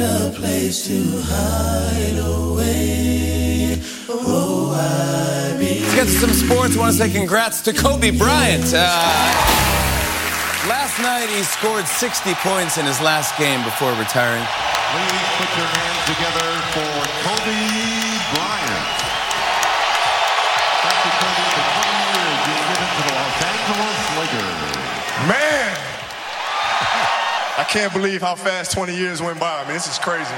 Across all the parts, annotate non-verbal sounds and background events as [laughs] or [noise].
a place to hide away. Oh, I be. Let's get to some sports. I want to say congrats to Kobe Bryant. Uh, last night he scored 60 points in his last game before retiring. Please put your hands together can't believe how fast 20 years went by. I mean, this is crazy.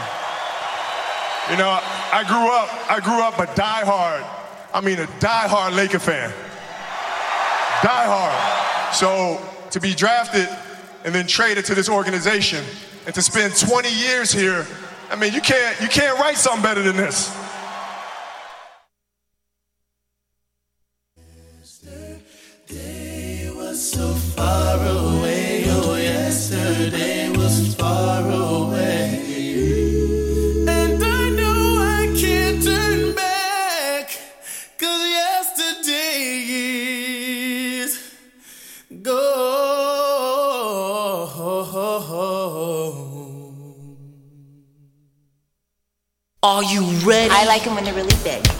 You know, I grew up, I grew up a diehard, I mean a diehard Laker fan. Diehard. So to be drafted and then traded to this organization and to spend 20 years here, I mean, you can't, you can't write something better than this. So far away. Yesterday was far away. And I know I can't turn back. Cause yesterday is gone. Are you ready? I like them when they're really big.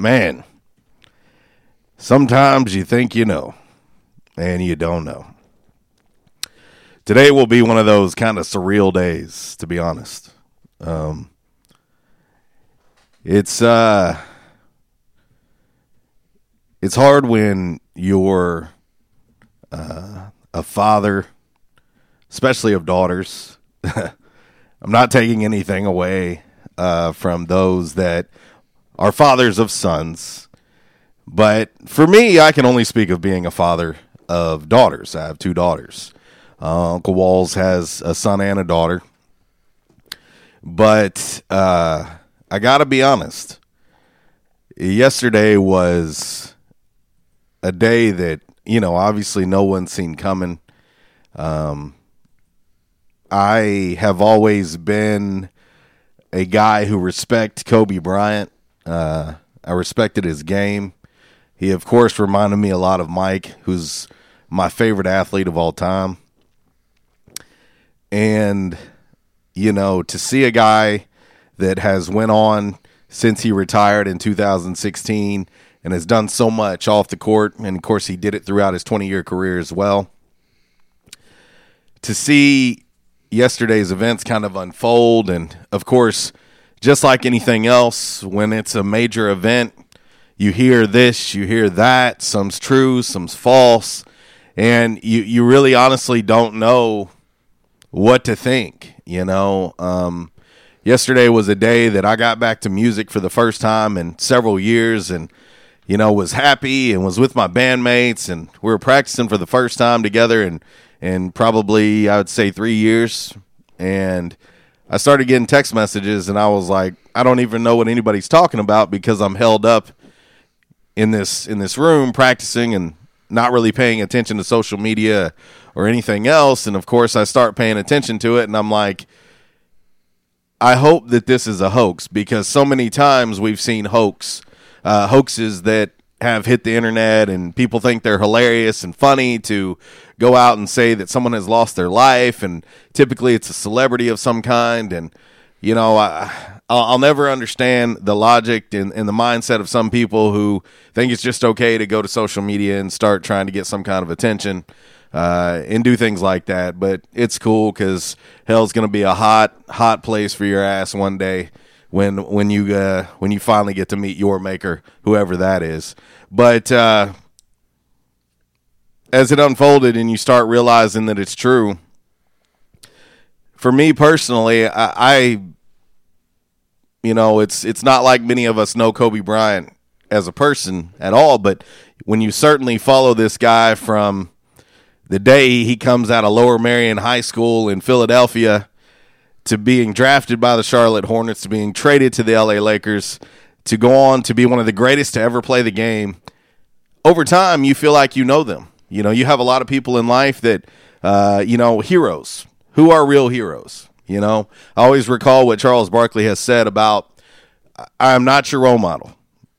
Man, sometimes you think you know, and you don't know. Today will be one of those kind of surreal days, to be honest. Um, it's uh, it's hard when you're uh, a father, especially of daughters. [laughs] I'm not taking anything away uh, from those that are fathers of sons. But for me, I can only speak of being a father of daughters. I have two daughters. Uh, Uncle Walls has a son and a daughter. But uh, I got to be honest. Yesterday was a day that, you know, obviously no one seen coming. Um, I have always been a guy who respect Kobe Bryant. Uh, I respected his game. He, of course, reminded me a lot of Mike, who's my favorite athlete of all time. And you know, to see a guy that has went on since he retired in 2016 and has done so much off the court, and of course, he did it throughout his 20 year career as well. To see yesterday's events kind of unfold. And of course, just like anything else, when it's a major event, you hear this, you hear that. Some's true, some's false. And you, you really honestly don't know what to think. You know, um, yesterday was a day that I got back to music for the first time in several years. And, you know, was happy and was with my bandmates, and we were practicing for the first time together, and in probably I would say three years, and I started getting text messages, and I was like, I don't even know what anybody's talking about because I'm held up in this in this room practicing and not really paying attention to social media or anything else. And of course, I start paying attention to it, and I'm like, I hope that this is a hoax because so many times we've seen hoax uh, hoaxes that have hit the internet and people think they're hilarious and funny to go out and say that someone has lost their life and typically it's a celebrity of some kind. And you know I, I'll, never understand the logic and, and the mindset of some people who think it's just okay to go to social media and start trying to get some kind of attention uh, and do things like that. But it's cool because hell's gonna be a hot hot place for your ass one day when when you uh, when you finally get to meet your maker, whoever that is. But uh, as it unfolded and you start realizing that it's true, for me personally, I, I you know it's it's not like many of us know Kobe Bryant as a person at all, but when you certainly follow this guy from the day he comes out of Lower Merion High School in Philadelphia to being drafted by the Charlotte Hornets to being traded to the LA Lakers to go on to be one of the greatest to ever play the game. Over time, you feel like you know them. You know, you have a lot of people in life that, uh, you know, heroes. Who are real heroes? You know, I always recall what Charles Barkley has said about, I am not your role model.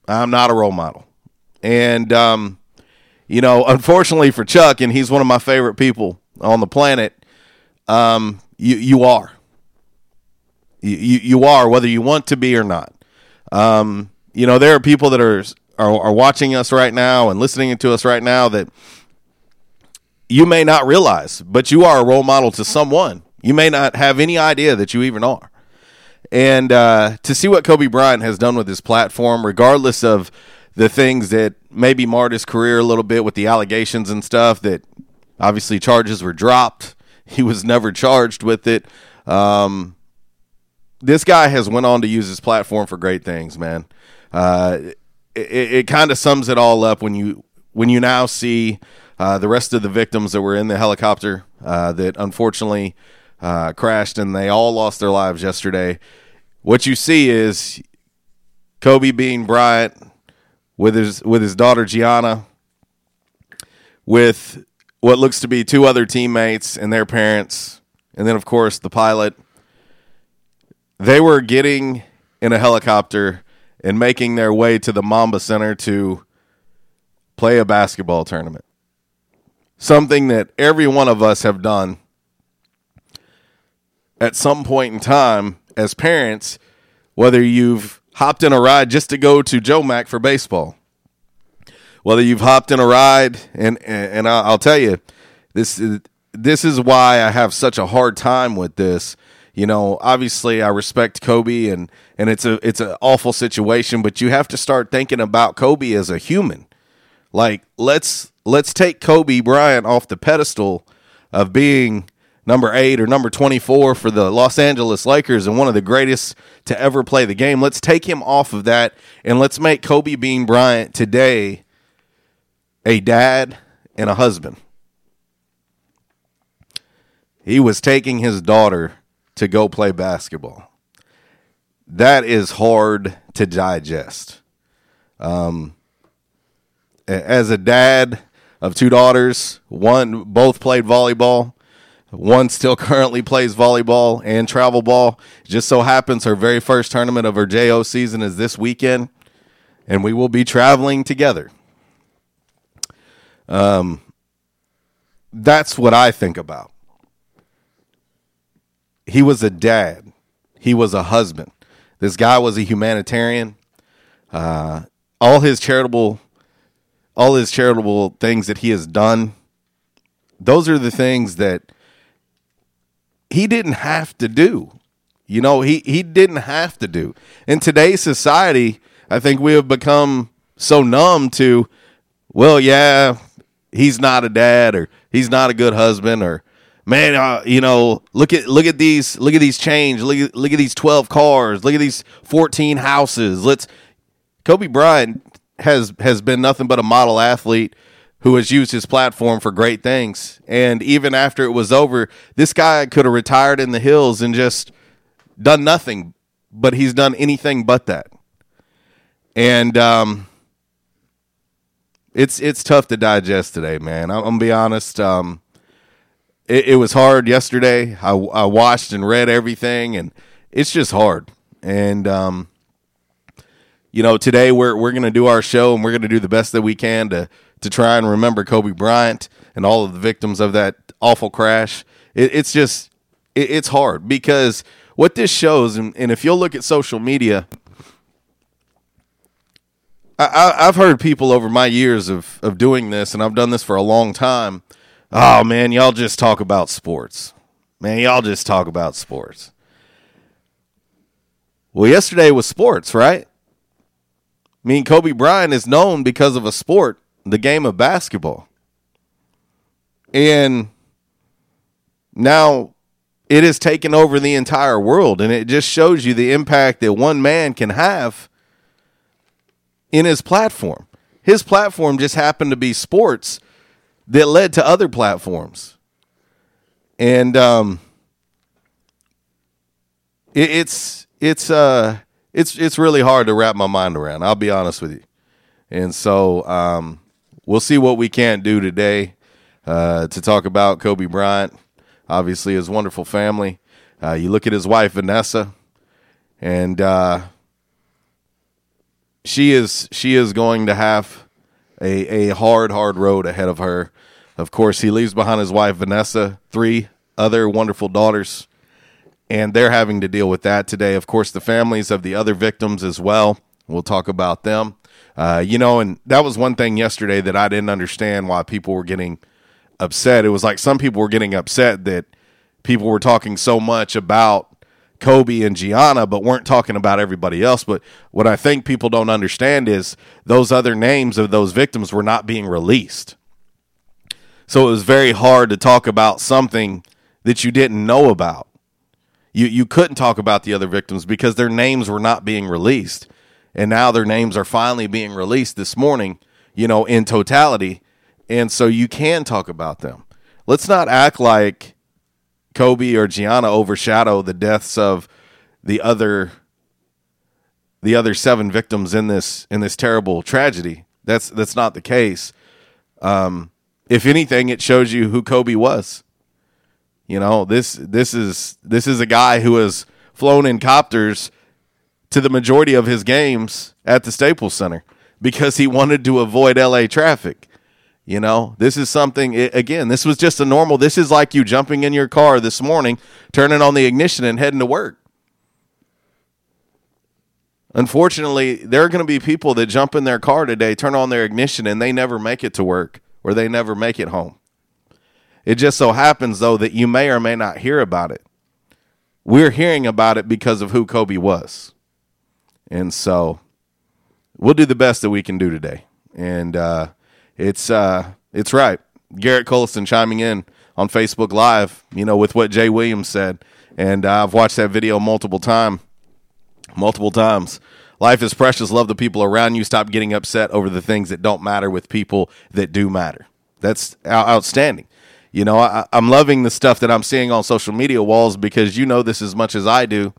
I'm not a role model. And, um, you know, unfortunately for Chuck, and he's one of my favorite people on the planet, um, you, you are. You, you are whether you want to be or not. Um, you know, there are people that are, are are watching us right now and listening to us right now that you may not realize, but you are a role model to someone. You may not have any idea that you even are. And uh, to see what Kobe Bryant has done with his platform, regardless of the things that maybe marred his career a little bit with the allegations and stuff, that obviously charges were dropped. [laughs] He was never charged with it. Um, this guy has went on to use his platform for great things, man. Uh, it, it kind of sums it all up when you when you now see uh, the rest of the victims that were in the helicopter uh, that unfortunately uh, crashed and they all lost their lives yesterday. What you see is Kobe Bean Bryant with his with his daughter Gianna, with what looks to be two other teammates and their parents, and then of course the pilot they were getting in a helicopter and making their way to the Mamba Center to play a basketball tournament. Something that every one of us have done at some point in time as parents, whether you've hopped in a ride just to go to Joe Mac for baseball, whether you've hopped in a ride, and and I'll tell you, this is this is why I have such a hard time with this you know, obviously I respect Kobe and and it's a it's an awful situation, but you have to start thinking about Kobe as a human. Like let's let's take Kobe Bryant off the pedestal of being number 8 or number 24 for the Los Angeles Lakers and one of the greatest to ever play the game. Let's take him off of that and let's make Kobe Bean Bryant today a dad and a husband. He was taking his daughter to go play basketball. That is hard to digest. Um, as a dad of two daughters, one both played volleyball. One still [laughs] currently plays volleyball and travel ball. Just so happens her very first tournament of her JO season is this weekend, and we will be traveling together. Um, that's what I think about he was a dad. He was a husband. This guy was a humanitarian. Uh, all his charitable, all his charitable things that he has done, those are the things that he didn't have to do. You know, he he didn't have to do. In today's society, I think we have become so numb to, well, yeah, he's not a dad or he's not a good husband or man, uh, you know, look at look at these look at these change. Look at look at these twelve cars. Look at these fourteen houses. Let's Kobe Bryant has has been nothing but a model athlete who has used his platform for great things. And even after it was over, this guy could have retired in the hills and just done nothing, but he's done anything but that. And um, it's it's tough to digest today, man. I'm, I'm gonna be honest. Um, it, it was hard yesterday. I, I watched and read everything, and it's just hard. And um, you know, today we're we're gonna do our show, and we're gonna do the best that we can to to try and remember Kobe Bryant and all of the victims of that awful crash. It, it's just it, it's hard because what this shows, and, and if you'll look at social media. I, I've heard people over my years of, of doing this, and I've done this for a long time. Oh man, y'all just talk about sports. Man, y'all just talk about sports. Well, yesterday was sports, right? I mean, Kobe Bryant is known because of a sport, the game of basketball. And now it has taken over the entire world, and it just shows you the impact that one man can have in his platform. His platform just happened to be sports that led to other platforms. And um, it, it's it's uh it's it's really hard to wrap my mind around. I'll be honest with you. And so um, we'll see what we can do today uh, to talk about Kobe Bryant. Obviously, his wonderful family. Uh, you look at his wife Vanessa, and uh, she is she is going to have a a hard hard road ahead of her. Of course, he leaves behind his wife Vanessa, three other wonderful daughters, and they're having to deal with that today. Of course, the families of the other victims as well. We'll talk about them. Uh, you know, and that was one thing yesterday that I didn't understand why people were getting upset. It was like some people were getting upset that people were talking so much about Kobe and Gianna, but weren't talking about everybody else. But what I think people don't understand is those other names of those victims were not being released. So it was very hard to talk about something that you didn't know about. You you couldn't talk about the other victims because their names were not being released. And now their names are finally being released this morning, you know, in totality. And so you can talk about them. Let's not act like Kobe or Gianna overshadow the deaths of the other the other seven victims in this in this terrible tragedy. That's that's not the case. Um, if anything, it shows you who Kobe was. You know this this is this is a guy who has flown in copters to the majority of his games at the Staples Center because he wanted to avoid LA traffic. You know, this is something, again, this was just a normal, this is like you jumping in your car this morning, turning on the ignition and heading to work. Unfortunately, there are going to be people that jump in their car today, turn on their ignition, and they never make it to work or they never make it home. It just so happens, though, that you may or may not hear about it. We're hearing about it because of who Kobe was. And so we'll do the best that we can do today. And, uh, it's uh, it's right. Garrett Collison chiming in on Facebook Live, you know, with what Jay Williams said, and uh, I've watched that video multiple time, multiple times. Life is precious. Love the people around you. Stop getting upset over the things that don't matter with people that do matter. That's outstanding. You know, I, I'm loving the stuff that I'm seeing on social media walls because you know this as much as I do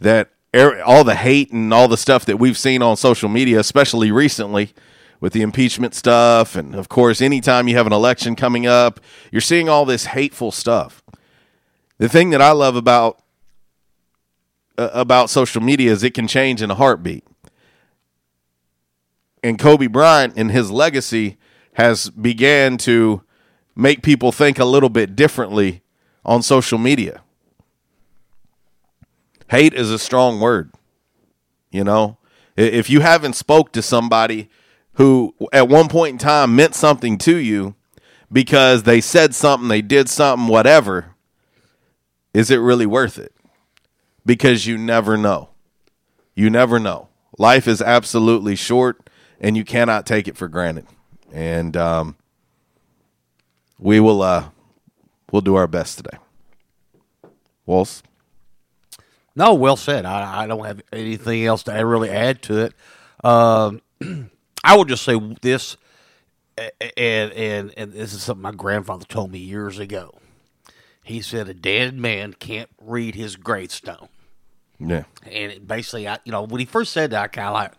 that er, all the hate and all the stuff that we've seen on social media, especially recently with the impeachment stuff. And of course, anytime you have an election coming up, you're seeing all this hateful stuff. The thing that I love about uh, about social media is it can change in a heartbeat. And Kobe Bryant and his legacy has began to make people think a little bit differently on social media. Hate is a strong word. You know, if you haven't spoke to somebody who at one point in time meant something to you because they said something, they did something, whatever, is it really worth it? Because you never know. You never know. Life is absolutely short and you cannot take it for granted. And um, we will uh, we'll do our best today. Walls? No, well said. I, I don't have anything else to really add to it. Um, [clears throat] I will just say this, and and and this is something my grandfather told me years ago. He said a dead man can't read his gravestone, Yeah. and it basically, I you know, when he first said that, I kind of like,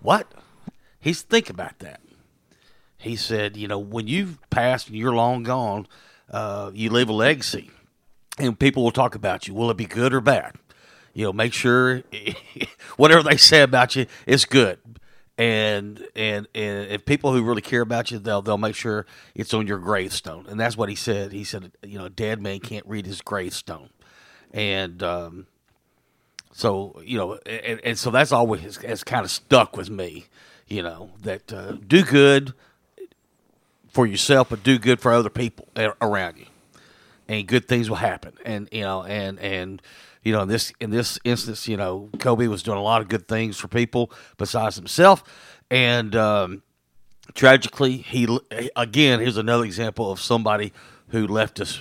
what? He's think about that. He said, you know, when you've passed and you're long gone, uh, you leave a legacy, and people will talk about you. Will it be good or bad? You know, make sure [laughs] whatever they say about you is good. And and and if people who really care about you, they'll they'll make sure it's on your gravestone. And that's what he said. He said, you know, a dead man can't read his gravestone. And um, so you know, and, and so that's always has kind of stuck with me. You know that uh, do good for yourself, but do good for other people around you, and good things will happen. And you know, and and you know, in this in this instance, you know, Kobe was doing a lot of good things for people besides himself, and um, tragically, he again here's another example of somebody who left us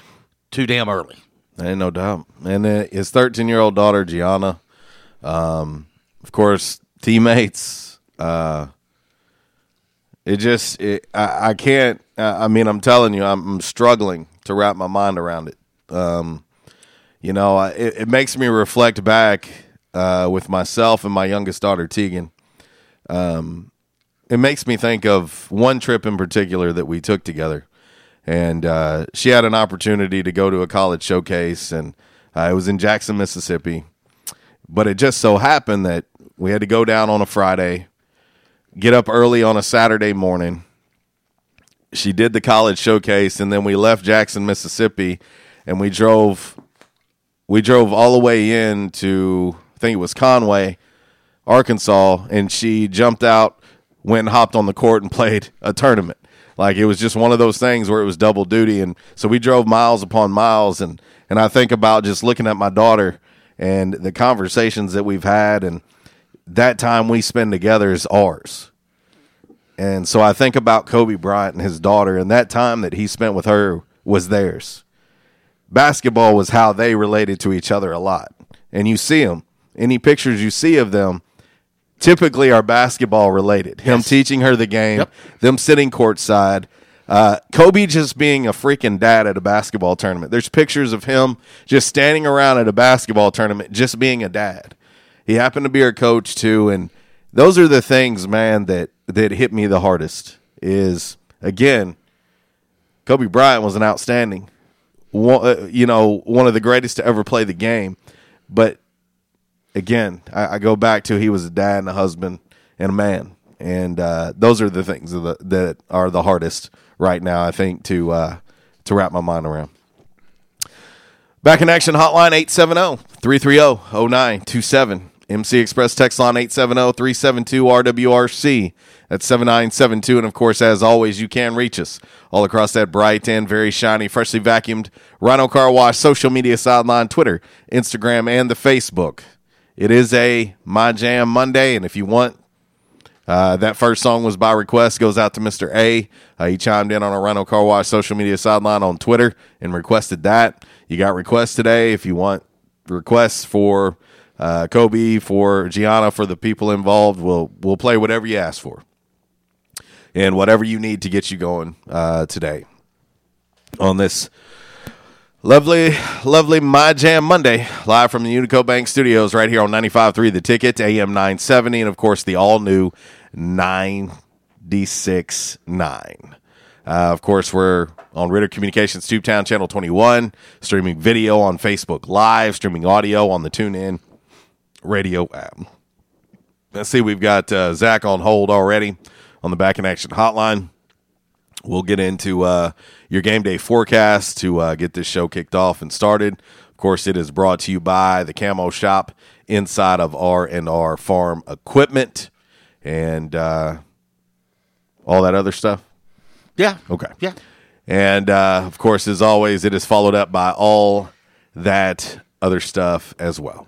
too damn early. Ain't no doubt. And his 13 year old daughter, Gianna, um, of course, teammates. Uh, it just, it, I, I can't, I I mean, I'm telling you, I'm, I'm struggling to wrap my mind around it. Um, you know, it, it makes me reflect back uh, with myself and my youngest daughter, Tegan. Um, it makes me think of one trip in particular that we took together and uh, she had an opportunity to go to a college showcase, and uh, it was in Jackson, Mississippi. But it just so happened that we had to go down on a Friday, get up early on a Saturday morning. She did the college showcase, and then we left Jackson, Mississippi, and we drove. We drove all the way in to I think it was Conway, Arkansas, and she jumped out, went and hopped on the court and [laughs] played a tournament. Like it was just one of those things where it was double duty, and so we drove miles upon miles, and and I think about just looking at my daughter and the conversations that we've had, and that time we spend together is ours. And so I think about Kobe Bryant and his daughter, and that time that he spent with her was theirs. Basketball was how they related to each other a lot, and you see them. Any pictures you see of them, typically are basketball related. Him teaching her the game, them sitting courtside, uh, Kobe just being a freaking dad at a basketball tournament. There's pictures of him just standing around at a basketball tournament, just being a dad. He happened to be her coach too, and those are the things, man, that that hit me the hardest. Is again, Kobe Bryant was an outstanding, one, uh, you know, one of the greatest to ever play the game, but again, I, I go back to he was a dad and a husband and a man, and uh, those are the things that, that are the hardest right now. I think to uh, to wrap my mind around. Back in action hotline 870-330-0927. MC Express text line 870-372-RWRC. That's 7972. And of course, as always, you can reach us all across that bright and very shiny, freshly vacuumed Rhino Car Wash social media sideline, Twitter, Instagram, and the Facebook. It is a My Jam Monday, and if you want, uh, that first song was by request, goes out to Mr. A. Uh, he chimed in on a Rhino Car Wash social media sideline on Twitter and requested that. You got requests today. If you want requests for uh, Kobe, for Gianna, for the people involved, we'll we'll play whatever you ask for, and whatever you need to get you going uh, today on this Lovely, lovely My Jam Monday, live from the Unico Bank Studios right here on 95.3 The Ticket, AM 970, and of course the all new 96.9. Uh, of course, we're on Ritter Communications Tubetown Channel 21, streaming video on Facebook Live, streaming audio on the TuneIn radio app. Let's see, we've got uh, Zach on hold already on the Back in Action hotline. We'll get into uh, your game day forecast to uh, get this show kicked off and started. Of course, it is brought to you by the Camo Shop inside of R and R Farm Equipment and uh, all that other stuff. Yeah. Okay. Yeah. And uh, of course, as always, it is followed up by all that other stuff as well.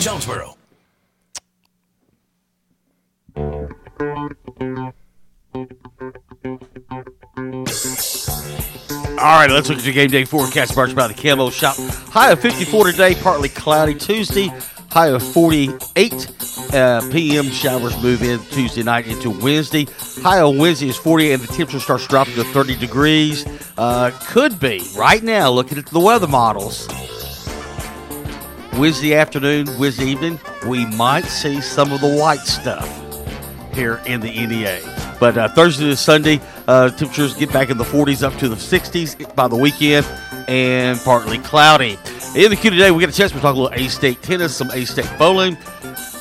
Jonesboro. All right, let's look at your game day forecast brought by the Camo Shop. High of 54 today, partly cloudy Tuesday. High of 48 uh, p.m. Showers move in Tuesday night into Wednesday. High on Wednesday is 48, and the temperature starts dropping to 30 degrees. Uh, could be right now, looking at the weather models. Wednesday afternoon, Wednesday evening, we might see some of the white stuff here in the NEA. But uh, Thursday to Sunday, uh, temperatures get back in the 40s up to the 60s by the weekend and partly cloudy. In the queue today, we get a chance to talk a little A State tennis, some A State bowling,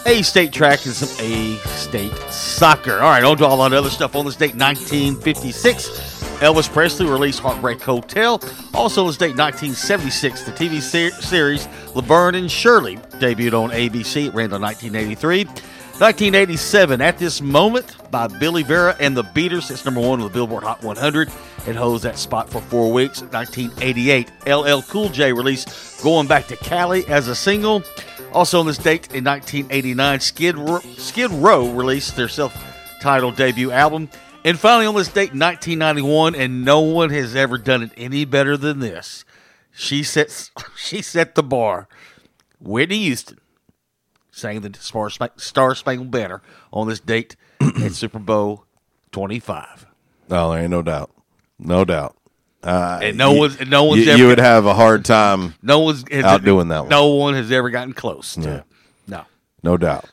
A State track, and some A State soccer. All right, on to all that other stuff on this date, 1956. Elvis Presley released Heartbreak Hotel. Also, this date, 1976, the TV ser- series Laverne and Shirley debuted on ABC. It ran to 1983. 1987, At This Moment by Billy Vera and the Beaters. It's number one on the Billboard Hot 100. It holds that spot for four weeks. 1988, LL Cool J released Going Back to Cali as a single. Also on this date in 1989, Skid, Ro- Skid Row released their self titled debut album. And finally on this date 1991, and no one has ever done it any better than this. She sets [laughs] she set the bar. Whitney Houston sang the Star, Star Spangled Banner on this date [clears throat] at Super Bowl 25. Oh, there ain't no doubt. No doubt. Uh, And no you- one's- no one's you, ever- you would have a hard time No one's outdoing that one. No one has ever gotten close. To, Yeah. No. No doubt.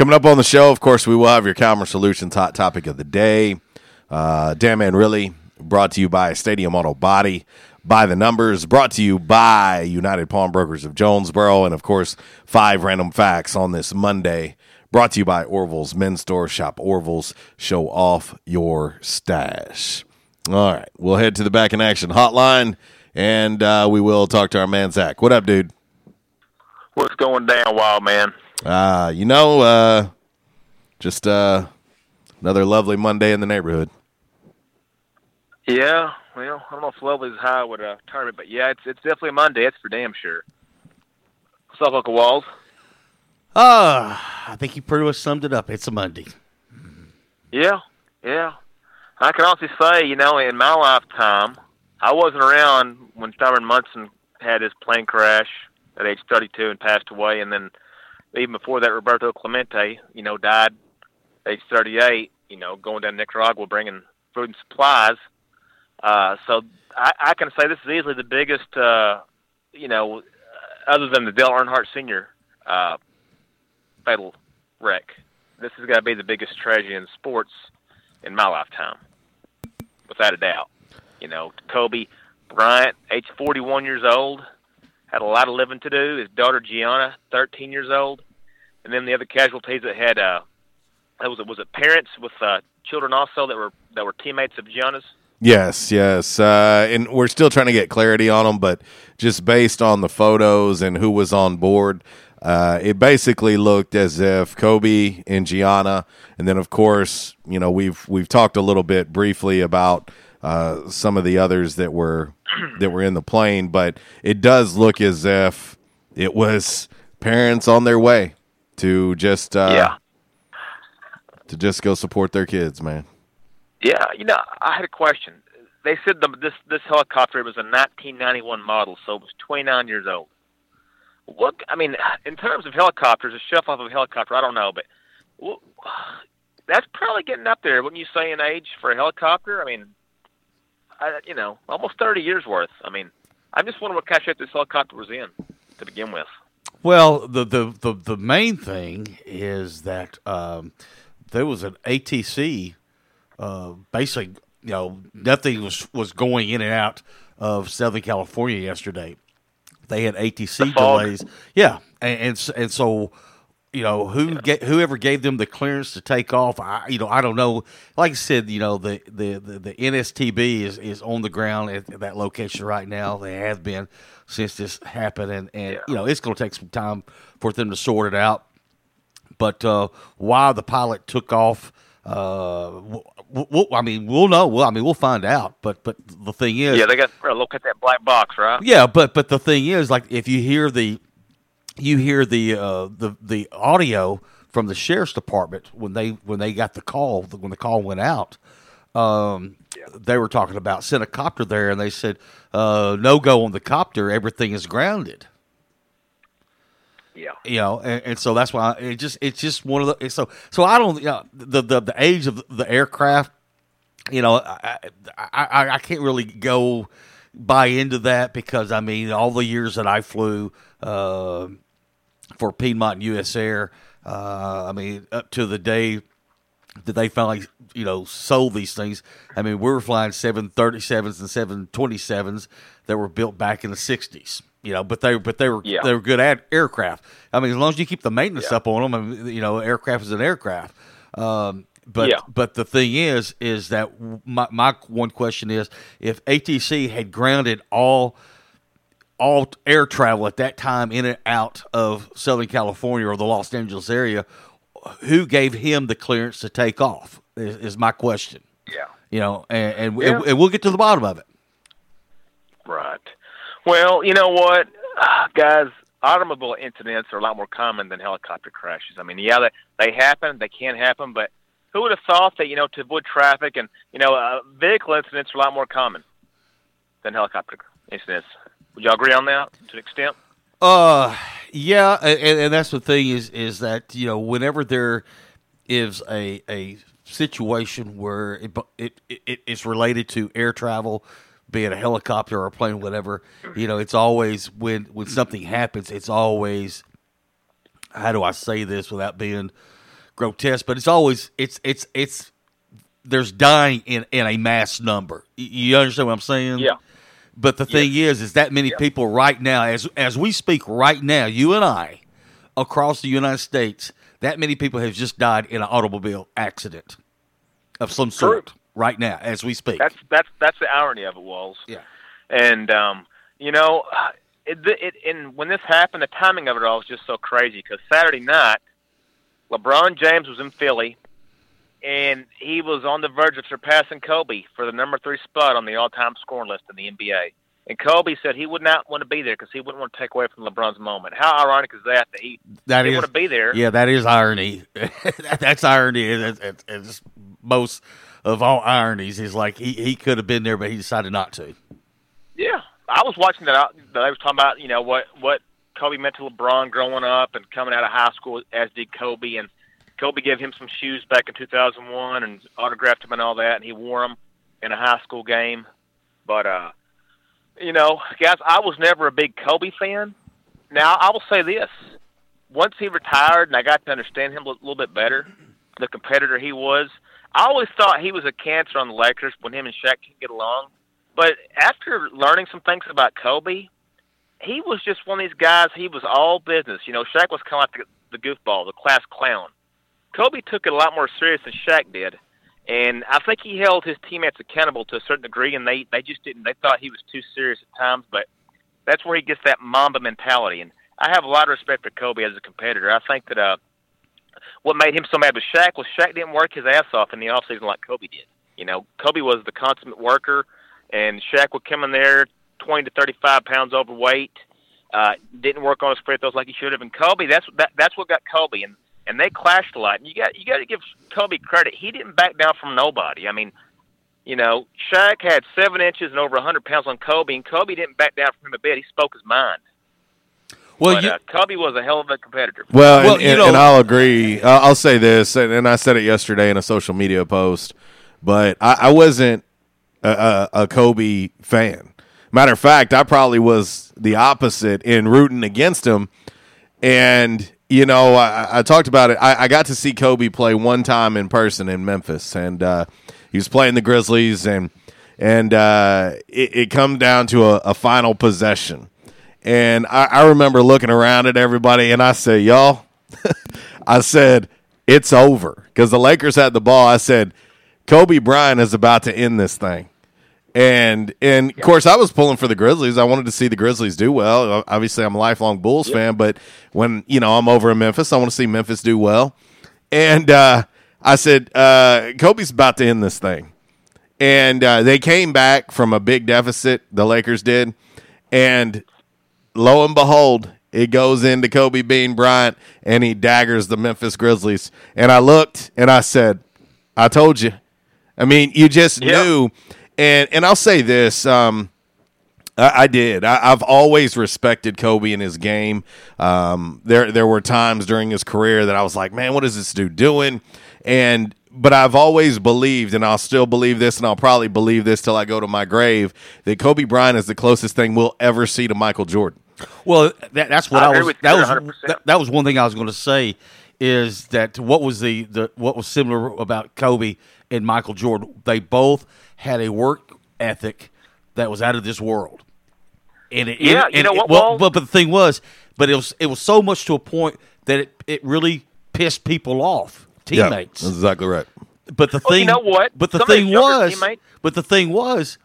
Coming up on the show, of course, we will have your Calmer Solutions hot topic of the day. Uh, Damn Man Really, brought to you by Stadium Auto Body. By the numbers, brought to you by United Pawnbrokers of Jonesboro. And, of course, five random facts on this Monday. Brought to you by Orville's Men's Store. Shop Orville's. Show off your stash. All right. We'll head to the back in action hotline and uh, we will talk to our man, Zach. What up, dude? What's going down, wild man? Uh, you know, uh, just uh, another lovely Monday in the neighborhood. Yeah, well, I don't know if lovely is high with a tournament, but yeah, it's it's definitely Monday. It's for damn sure. What's up, Uncle Walls? Uh, I think you pretty much summed it up. It's a Monday. Yeah, yeah. I can honestly say, you know, in my lifetime, I wasn't around when Thurman Munson had his plane crash at age 32 and passed away, and then even before that, Roberto Clemente, you know, died age 38. You know, going down to Nicaragua bringing food and supplies. Uh, so I, I can say this is easily the biggest, uh, you know, other than the Dale Earnhardt Sr. Uh, fatal wreck. This has got to be the biggest tragedy in sports in my lifetime, without a doubt. You know, Kobe Bryant, age 41 years old, had a lot of living to do. His daughter Gianna, 13 years old, and then the other casualties that had uh, that was it was it parents with uh, children also that were that were teammates of Gianna's. Yes, yes, uh, and we're still trying to get clarity on them, but just based on the photos and who was on board, uh, it basically looked as if Kobe and Gianna, and then of course, you know, we've we've talked a little bit briefly about uh, some of the others that were that were in the plane, but it does look as if it was parents on their way to just uh, Yeah. to just go support their kids, man. Yeah, you know, I had a question. They said the, this this helicopter was a 1991 model, so it was 29 years old. What I mean, in terms of helicopters, a shelf off of a helicopter, I don't know, but wh- that's probably getting up there, wouldn't you say, in age for a helicopter? I mean, I, you know, almost 30 years worth. I mean, I'm just wondering what shape this helicopter was in to begin with. Well, the the the, the main thing is that um, there was an ATC. Uh, basically, you know, nothing was was going in and out of Southern California yesterday. they had ATC fog. delays. Yeah, and and, and so you know who ga- whoever gave them the clearance to take off. I you know I don't know. Like I said, you know the the the, the NSTB is is on the ground at that location right now. They have been since this happened, and and you know it's going to take some time for them to sort it out. But uh, why the pilot took off, uh, w- w- I mean, we'll know. Well, I mean, we'll find out. But but the thing is, Yeah, they got to look at that black box, right? yeah, but but the thing is, like, if you hear the, you hear the uh, the the audio from the sheriff's department when they when they got the call when the call went out, um, they were talking about sent a copter there, and they said uh, no go on the copter, everything is grounded. Yeah. You know, and, and so that's why it just it's just one of the so so I don't you know, the the the age of the aircraft you know, I, I, I, I can't really go buy into that because I mean, all the years that I flew uh, for Piedmont and U.S. Air, uh, I mean, up to the day that they finally, you know, sold these things. I mean, we were flying 737s and 727s that were built back in the 60s. You know, but they but they were Yeah. they were good at aircraft. I mean, as long as you keep the maintenance up on them, you know, aircraft is an aircraft. Um, but Yeah. but the thing is, is that my my one question is if ATC had grounded all all air travel at that time in and out of Southern California or the Los Angeles area, who gave him the clearance to take off? Is, is my question. Yeah. You know, and and, Yeah. and we'll get to the bottom of it. Right. Well, you know what, Ah, guys, automobile incidents are a lot more common than helicopter crashes. I mean, yeah, they, they happen, they can happen, but who would have thought that, you know, to avoid traffic and, you know, uh, vehicle incidents are a lot more common than helicopter incidents. Would y'all agree on that to an extent? Uh, yeah, and, and that's the thing is is that you know whenever there is a a situation where it it, it it's related to air travel, be it a helicopter or a plane, whatever, you know, it's always when when something happens, it's always how do I say this without being grotesque, but it's always it's it's it's there's dying in in a mass number. You understand what I'm saying? Yeah. But the thing is, is that many people right now, as as we speak right now, you and I, across the United States, that many people have just died in an automobile accident of some sort right now, as we speak. That's that's that's the irony of it, Walls. Yeah. And um, you know, it, it and when this happened, the timing of it all was just so crazy because Saturday night, LeBron James was in Philly, and he was on the verge of surpassing Kobe for the number three spot on the all-time scoring list in the NBA. And Kobe said he would not want to be there because he wouldn't want to take away from LeBron's moment. How ironic is that? That he That didn't is- want to be there. Yeah, that is irony. [laughs] That- That's irony. It's, it's, it's most of all ironies He's like he, he could have been there, but he decided not to. Yeah, I was watching that. out- That I was talking about, you know, what what Kobe meant to LeBron growing up and coming out of high school, as did Kobe. And Kobe gave him some shoes back in 2001 and autographed him and all that, and he wore them in a high school game. But uh, you know, guys, I was never a big Kobe fan. Now I will say this: once he retired, and I got to understand him a little bit better, the competitor he was. I always thought he was a cancer on the Lakers when him and Shaq could get along. But after learning some things about Kobe, he was just one of these guys. He was all business. You know, Shaq was kind of like the, the goofball, the class clown. Kobe took it a lot more serious than Shaq did, and I think he held his teammates accountable to a certain degree. And they they just didn't. They thought he was too serious at times, but that's where he gets that Mamba mentality. And I have a lot of respect for Kobe as a competitor. I think that uh, what made him so mad with Shaq was Shaq didn't work his ass off in the off season like Kobe did. You know, Kobe was the consummate worker, and Shaq would come in there twenty to thirty five pounds overweight. Uh, didn't work on his free throws like he should have. And Kobe, that's that, that's what got Kobe, and and they clashed a lot. And you got you got to give Kobe credit. He didn't back down from nobody. I mean, you know, Shaq had seven inches and over a hundred pounds on Kobe, and Kobe didn't back down from him a bit. He spoke his mind. Well, but, you, uh, Kobe was a hell of a competitor. Well, Well, and, you and, know- and I'll agree. I'll say this, and, and I said it yesterday in a social media post, but I, I wasn't a, a, a Kobe fan. Matter of fact, I probably was the opposite in rooting against him. And you know, I, I talked about it. I, I got to see Kobe play one time in person in Memphis, and uh, he was playing the Grizzlies, and and uh, it, it come down to a, a final possession And I, I remember looking around at everybody, and I said, "Y'all," [laughs] I said, "It's over," because the Lakers had the ball. I said, "Kobe Bryant is about to end this thing." And and of course, I was pulling for the Grizzlies. I wanted to see the Grizzlies do well. Obviously, I'm a lifelong Bulls fan, but when you know I'm over in Memphis, I want to see Memphis do well. And uh, I said, uh, Kobe's about to end this thing. And uh, they came back from a big deficit. The Lakers did, and lo and behold, it goes into Kobe Bean Bryant, and he daggers the Memphis Grizzlies. And I looked, and I said, "I told you." I mean, you just knew. And and I'll say this. Um, I, I did. I, I've always respected Kobe in his game. Um, there there were times during his career that I was like, man, what is this dude doing? And but I've always believed, and I'll still believe this, and I'll probably believe this till I go to my grave, that Kobe Bryant is the closest thing we'll ever see to Michael Jordan. Well, that, that's what I I, was. That was 100%. that, that was one thing I was going to say is that what was the, the what was similar about Kobe and Michael Jordan? They both had a work ethic that was out of this world. And it, Yeah, and- you know and- what, Well, Walt? but, but the thing was, but it was it was so much to a point that it, it really pissed people off, teammates. that's exactly right. But the Well, you thing, know what? But the Some thing was, teammates- but the thing was,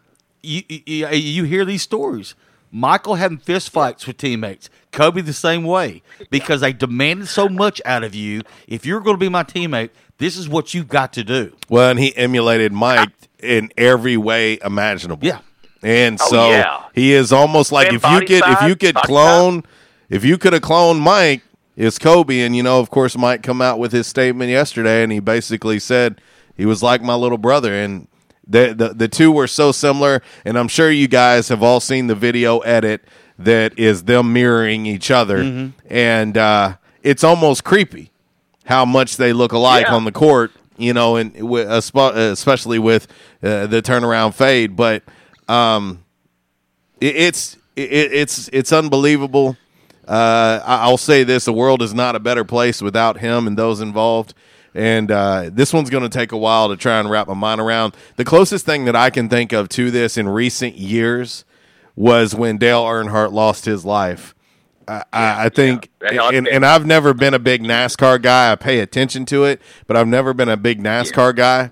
you, you you hear these stories. Michael having fist fights with teammates. Kobe the same way because they demanded so much out of you. If you're going to be my teammate, this is what you've got to do. Well, and he emulated Mike in every way imaginable. Yeah. And Oh, so yeah. he is almost like Same if you could if you could body clone if you could have cloned Mike, it's Kobe. And you know, of course, Mike come out with his statement yesterday and he basically said he was like my little brother and the, the the two were so similar and I'm sure you guys have all seen the video edit that is them mirroring each other Mm-hmm. and uh, it's almost creepy how much they look alike Yeah. on the court, you know, and especially with uh, the turnaround fade. But um, it, it's it, it's it's unbelievable. Uh, I'll say this: the world is not a better place without him and those involved. And uh, this one's going to take a while to try and wrap my mind around. The closest thing that I can think of to this in recent years was when Dale Earnhardt lost his life. I, I, I think, Yeah. and, and I've never been a big NASCAR guy. I pay attention to it, but I've never been a big NASCAR guy.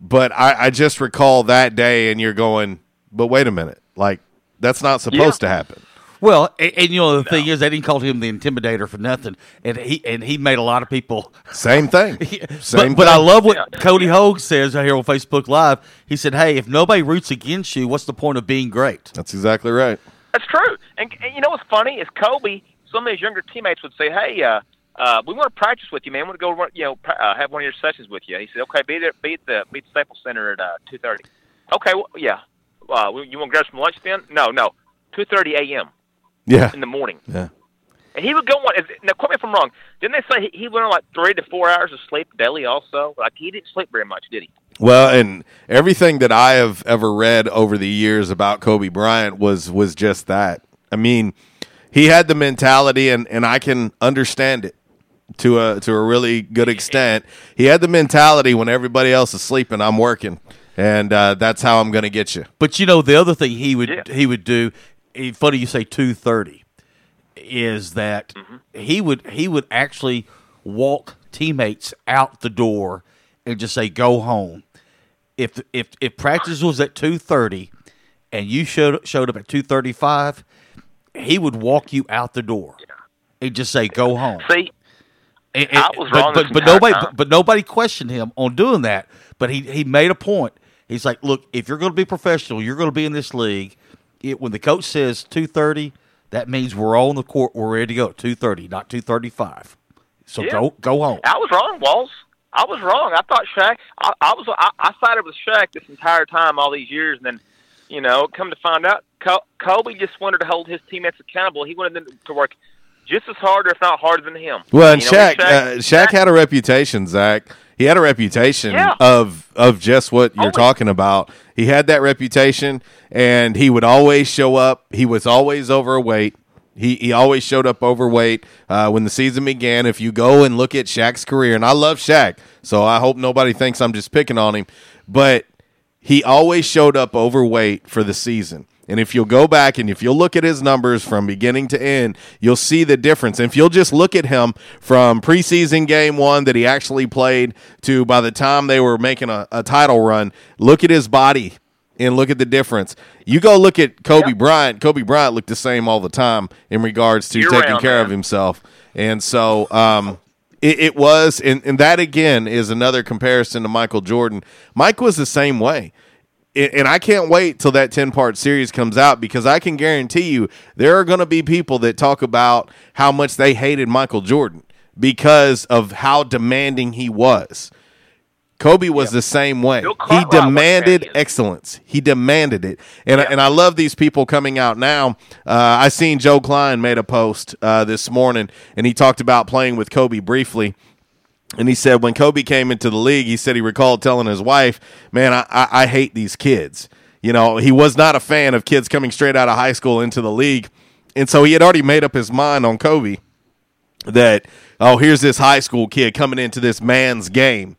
But I, I just recall that day, and you're going, but wait a minute, like that's not supposed to happen. Well, and, and you know the thing is, they didn't call him the intimidator for nothing, and he and he made a lot of people. Same thing. [laughs] Same but, but I love what Cody Hogue says here on Facebook Live. He said, "Hey, if nobody roots against you, what's the point of being great?" That's exactly right. That's true. And, and you know what's funny is Kobe. Some of his younger teammates would say, "Hey, uh, uh, we want to practice with you, man. We want to go, run, you know, uh, have one of your sessions with you." He said, "Okay, be there, be at the be at the Staples Center at uh, two thirty. Okay, well, yeah. Uh, you want to grab some lunch then? No, no, two thirty a.m. Yeah. in the morning. Yeah. And he would go on. Now, quote me if I'm wrong. Didn't they say he, he went on like three to four hours of sleep daily? Also, like he didn't sleep very much, did he? Well, and everything that I have ever read over the years about Kobe Bryant was was just that. I mean, he had the mentality, and and I can understand it to a to a really good extent. He had the mentality when everybody else is sleeping, I'm working, and uh, that's how I'm going to get you. But you know the other thing he would he would do. eh, Funny you say two thirty, is that he would he would actually walk teammates out the door and just say go home. If if if practice was at two thirty, and you showed showed up at two thirty five, he would walk you out the door and just say go home. See, And- I was but, wrong but, but nobody, but, but nobody questioned him on doing that. But he he made a point. He's like, look, if you're going to be professional, you're going to be in this league. It, when the coach says two thirty, that means we're all on the court. We're ready to go. Two thirty, not two thirty five. So Yeah. go go home. I was wrong, Walls. I was wrong. I thought Shaq. I, I was. I, I sided with Shaq this entire time, all these years, and then, you know, come to find out, Co- Kobe just wanted to hold his teammates accountable. He wanted them to work just as hard, or if not harder, than him. Well, and You know, Shaq, uh, Shaq had a reputation, Zach. He had a reputation Yeah. of of just what you're talking about. He had that reputation, and he would always show up. He was always overweight. He he always showed up overweight uh, when the season began. If you go and look at Shaq's career, and I love Shaq, so I hope nobody thinks I'm just picking on him, but he always showed up overweight for the season. And if you'll go back and if you'll look at his numbers from beginning to end, you'll see the difference. And if you'll just look at him from preseason game one that he actually played to by the time they were making a, a title run, look at his body and look at the difference. You go look at Kobe Bryant. Kobe Bryant looked the same all the time in regards to taking care of himself. And so um, it, it was, and, and that again is another comparison to Michael Jordan. Mike was the same way. And I can't wait till that 10 part series comes out because I can guarantee you there are going to be people that talk about how much they hated Michael Jordan because of how demanding he was. Kobe was the same way. He demanded excellence. He demanded it, and and I love these people coming out now. Uh, I seen Joe Kleine made a post uh, this morning, and he talked about playing with Kobe briefly. And he said when Kobe came into the league, he said he recalled telling his wife, "Man, I, I, I hate these kids." You know, he was not a fan of kids coming straight out of high school into the league, and so he had already made up his mind on Kobe that oh, here's this high school kid coming into this man's game.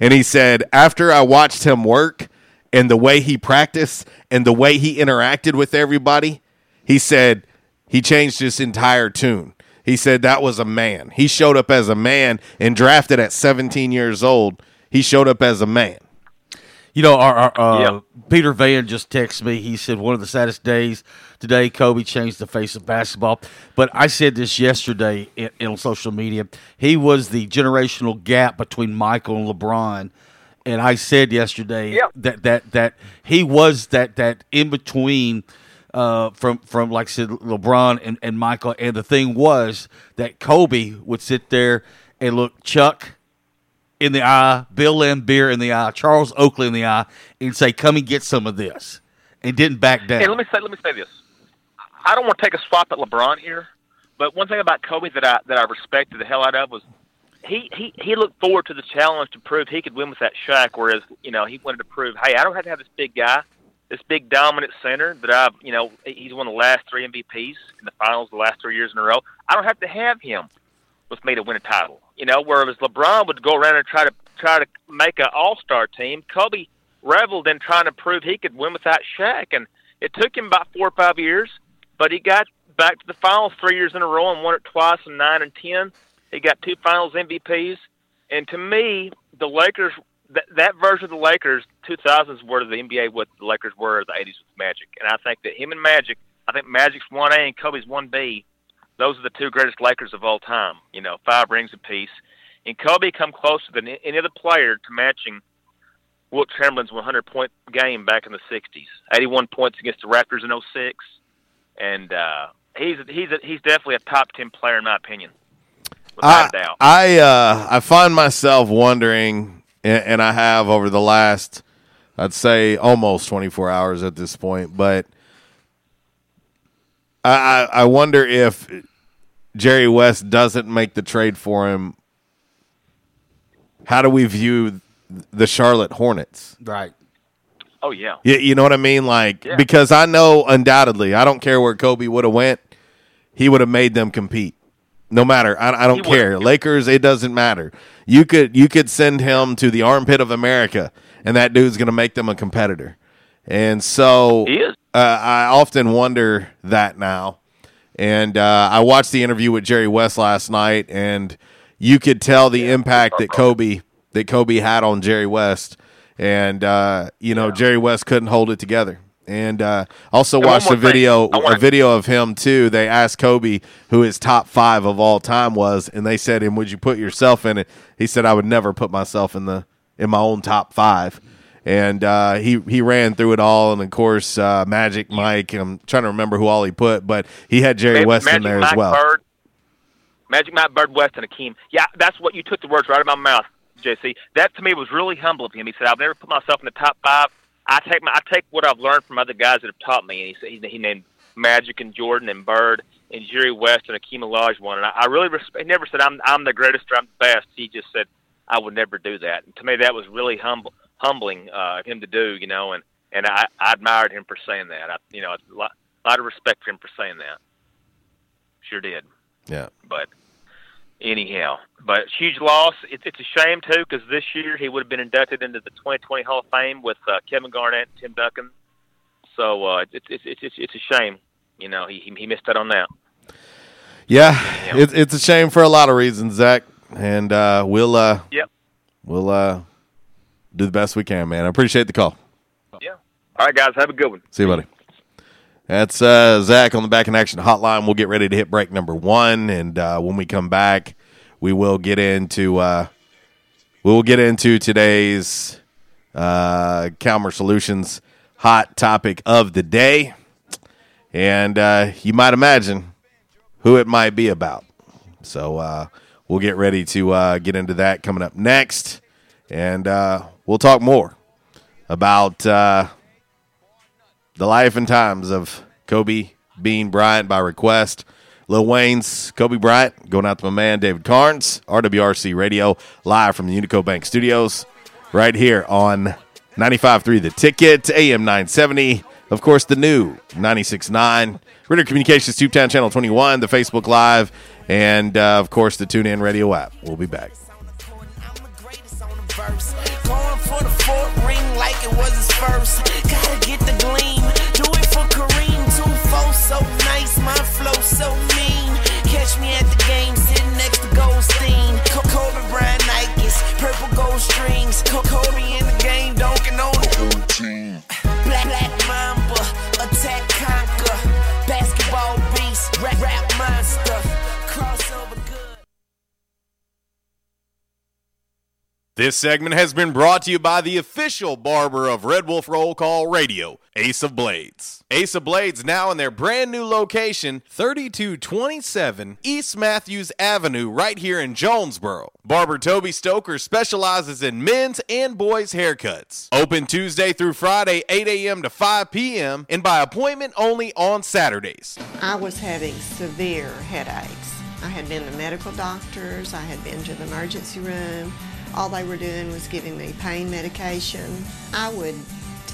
And he said, after I watched him work and the way he practiced and the way he interacted with everybody, he said he changed his entire tune. He said that was a man. He showed up as a man and drafted at 17 years old. He showed up as a man. You know, our, our uh, Peter Van just texted me. He said one of the saddest days today. Kobe changed the face of basketball. But I said this yesterday in, in social media. He was the generational gap between Michael and LeBron. And I said yesterday that that that he was that that in between uh, from from like I said LeBron and, and Michael. And the thing was that Kobe would sit there and look Chuck in the eye, Bill Laimbeer in the eye, Charles Oakley in the eye, and say, "Come and get some of this," and didn't back down. Hey, let me say let me say this. I don't want to take a swap at LeBron here, but one thing about Kobe that I that I respected the hell out of was he he he looked forward to the challenge to prove he could win with that Shaq. Whereas you know he wanted to prove, hey, I don't have to have this big guy, this big dominant center that I've you know he's won the last three MVPs in the finals the last three years in a row. I don't have to have him with me to win a title. You know, whereas LeBron would go around and try to try to make an All Star team. Kobe reveled in trying to prove he could win without Shaq, and it took him about four or five years, but he got back to the finals three years in a row and won it twice in nine and ten. He got two Finals MVPs, and to me, the Lakers that, that version of the Lakers, 2000s, were the NBA what the Lakers were the 80s with Magic, and I think that him and Magic, I think Magic's one A and Kobe's one B. Those are the two greatest Lakers of all time. You know, five rings apiece. And Kobe come closer than any other player to matching Wilt Chamberlain's 100 point game back in the 60s. 81 points against the Raptors in 06. And uh, he's he's a, he's definitely a top 10 player in my opinion. I, Without a doubt. I uh, I find myself wondering, and, and I have over the last, I'd say almost 24 hours at this point, but I, I I wonder if Jerry West doesn't make the trade for him. How do we view the Charlotte Hornets? Right. Oh yeah. You, you know what I mean? Like Yeah. because I know undoubtedly, I don't care where Kobe would have went, he would have made them compete. No matter, I, I don't He care. Lakers, it doesn't matter. You could you could send him to the armpit of America, and that dude's going to make them a competitor. And so, He is. Uh, I often wonder that now. And uh, I watched the interview with Jerry West last night, and you could tell the impact that Kobe that Kobe had on Jerry West. And uh, you know, Jerry West couldn't hold it together. And uh, also And watched a video a video of him too. They asked Kobe who his top five of all time was, and they said him, "Would you put yourself in it?" He said, "I would never put myself in the in my own top five. And uh, he he ran through it all, and of course, uh, Magic Mike. I'm trying to remember who all he put, but he had Jerry West in there Mike as well. Bird, Magic Mike Bird West and Akeem. Yeah, that's what you took the words right out of my mouth, JC. That to me was really humble of him. He said, "I've never put myself in the top five. I take my I take what I've learned from other guys that have taught me." And he said he, he named Magic and Jordan and Bird and Jerry West and Akeem Olajuwon. And I, I really respect. He never said I'm I'm the greatest or I'm the best. He just said I would never do that. And to me, that was really humble humbling uh, of him to do. You know, and and I, I admired him for saying that. I, you know, a lot, a lot of respect for him for saying that. Sure did. Yeah. But anyhow, but huge loss. It, it's a shame too because this year he would have been inducted into the 2020 Hall of Fame with uh, Kevin Garnett and Tim Duncan. So uh, it's it's it's it's it's a shame. You know, he he he missed out on that. Yeah, it's it's a shame for a lot of reasons, Zach. And uh, we'll uh, Yep. we'll uh, do the best we can, man. I appreciate the call. Yeah. All right, guys. Have a good one. See you, buddy. That's uh, Zach on the Back in Action Hotline. We'll get ready to hit break number one, and uh, when we come back, we will get into uh, we will get into today's uh, Calmer Solutions hot topic of the day, and uh, you might imagine who it might be about. So uh, we'll get ready to uh, get into that coming up next, and uh, we'll talk more about. Uh, the life and times of Kobe Bean Bryant by request. Lil Wayne's Kobe Bryant going out to my man David Carnes, RWRC Radio, live from the Unico Bank Studios, right here on 95.3 The Ticket, AM 970. Of course, the new 96.9, Ritter Communications, Tubetown Channel 21, the Facebook Live, and uh, of course, the TuneIn Radio app. We'll be back. Going for the fourth ring like it was his first. Gotta get the so mean. Catch me at the game, sitting next to Goldstein. Kobe Bryant Nikes, purple gold strings. Kobe in the game, on the Black Black Mamba, attack conquer. Basketball beast, rap rap monster. This segment has been brought to you by the official barber of Red Wolf Roll Call Radio, Ace of Blades. Ace of Blades now in their brand new location, 3227 East Matthews Avenue, right here in Jonesboro. Barber Toby Stoker specializes in men's and boys' haircuts. Open Tuesday through Friday, 8 a.m. to 5 p.m., and by appointment only on Saturdays. I was having severe headaches. I had been to medical doctors, I had been to the emergency room. All they were doing was giving me pain medication. I would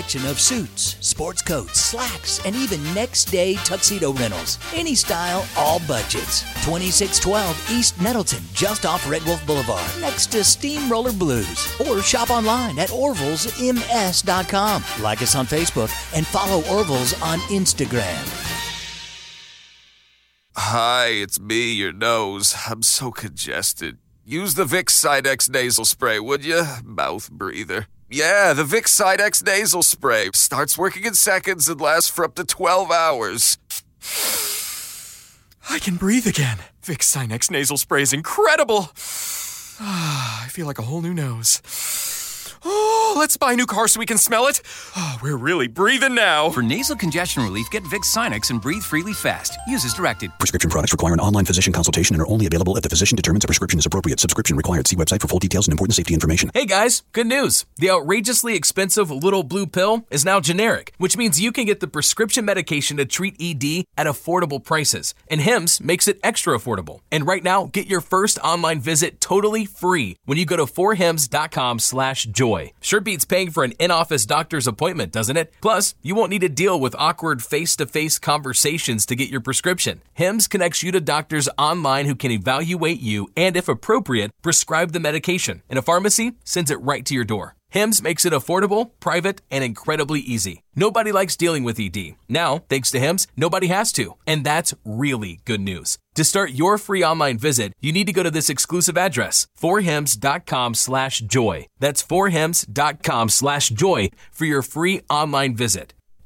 of suits, sports coats, slacks, and even next day tuxedo rentals. Any style, all budgets. 2612 East Nettleton, just off Red Wolf Boulevard, next to Steamroller Blues. Or shop online at orvillesms.com. Like us on Facebook and follow Orville's on Instagram. Hi, it's me, your nose. I'm so congested. Use the Vicks Sinex nasal spray, would you? Mouth breather. Yeah, the Vicks Sinex nasal spray starts working in seconds and lasts for up to 12 hours. I can breathe again. Vicks Sinex nasal spray is incredible. [sighs] I feel like a whole new nose. Oh, let's buy a new car so we can smell it. Oh, we're really breathing now. For nasal congestion relief, get Vicks Sinex and breathe freely fast. Use as directed. Prescription products require an online physician consultation and are only available if the physician determines a prescription is appropriate. Subscription required. See website for full details and important safety information. Hey guys, good news. The outrageously expensive little blue pill is now generic, which means you can get the prescription medication to treat ED at affordable prices. And HIMS makes it extra affordable. And right now, get your first online visit totally free when you go to forhims.com slash joy. Sure beats paying for an in-office doctor's appointment, doesn't it? Plus, you won't need to deal with awkward face-to-face conversations to get your prescription. HIMS connects you to doctors online who can evaluate you and, if appropriate, prescribe the medication. And a pharmacy sends it right to your door. HIMS makes it affordable, private, and incredibly easy. Nobody likes dealing with ED. Now, thanks to HIMS, nobody has to. And that's really good news. To start your free online visit, you need to go to this exclusive address, forhims.com slash joy. That's forhims.com slash joy for your free online visit.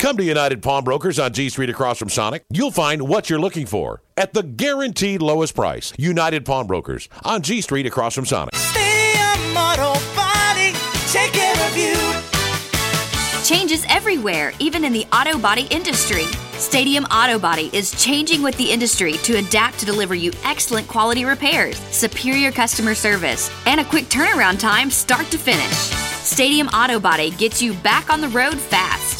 come to United Pawnbrokers on G Street across from Sonic. You'll find what you're looking for at the guaranteed lowest price. United Pawnbrokers on G Street across from Sonic. Stadium Auto Body, take care of you. Changes everywhere, even in the auto body industry. Stadium Auto Body is changing with the industry to adapt to deliver you excellent quality repairs, superior customer service, and a quick turnaround time start to finish. Stadium Auto Body gets you back on the road fast.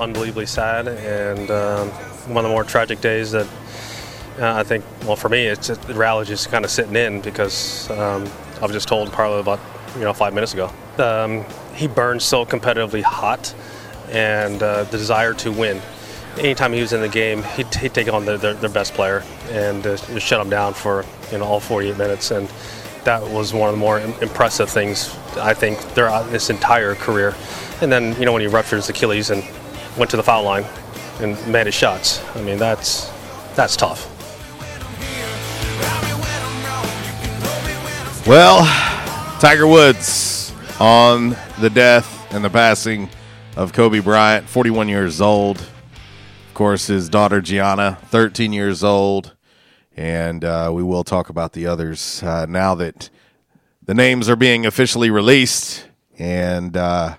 unbelievably sad and um, one of the more tragic days that uh, I think, well, for me, it's just, the is just kind of sitting in because um, I was just told probably about you know five minutes ago. Um, he burns so competitively hot, and uh, the desire to win. Anytime he was in the game, he'd, he'd take on their, their, best player and uh, shut him down for you know all 48 minutes, and that was one of the more impressive things I think throughout this entire career. And then you know when he ruptured his Achilles and went to the foul line and made his shots. I mean that's that's tough. Well, Tiger Woods on the death and the passing of Kobe Bryant, 41 years old. Of course, his daughter Gianna, 13 years old. And uh, we will talk about the others uh, now that the names are being officially released. And uh,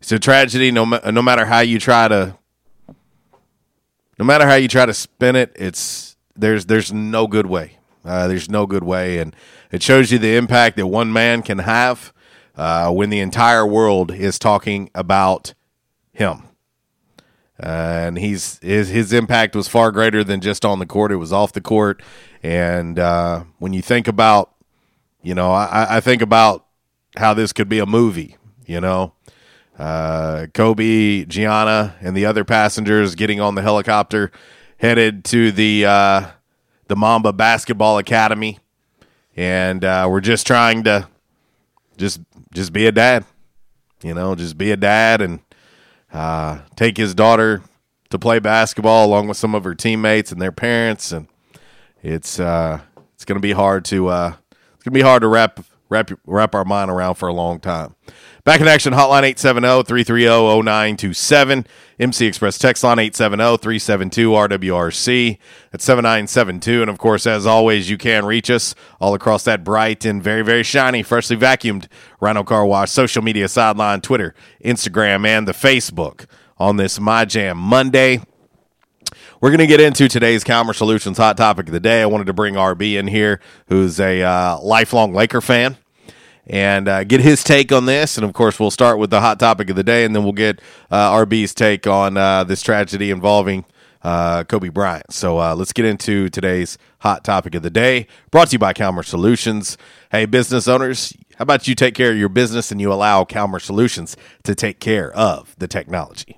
it's a tragedy no, no matter how you try to no matter how you try to spin it, it's there's there's no good way. Uh, there's no good way, and it shows you the impact that one man can have uh, when the entire world is talking about him. and he's his his impact was far greater than just on the court; it was off the court. And uh, when you think about, you know, I, I think about how this could be a movie. You know, uh, Kobe, Gianna, and the other passengers getting on the helicopter, headed to the uh, the Mamba Basketball Academy, and uh, we're just trying to just just be a dad, you know, just be a dad and uh, take his daughter to play basketball along with some of her teammates and their parents, and it's uh, it's to be hard to uh, it's to be hard to wrap wrap wrap our mind around for a long time. Back in action, hotline 870-330-0927. MC Express text line 870-372-RWRC. at 7972. And of course, as always, you can reach us all across that bright and very, very shiny, freshly vacuumed Rhino Car Wash social media sideline, Twitter, Instagram, and the Facebook on this My Jam Monday. We're going to get into today's Calmer Solutions hot topic of the day. I wanted to bring RB in here, who's a uh, lifelong Laker fan and uh, get his take on this. And of course, we'll start with the hot topic of the day, and then we'll get uh, RB's take on uh, this tragedy involving uh, Kobe Bryant. So uh, let's get into today's hot topic of the day, brought to you by Calmer Solutions. Hey, business owners, how about you take care of your business and you allow Calmer Solutions to take care of the technology?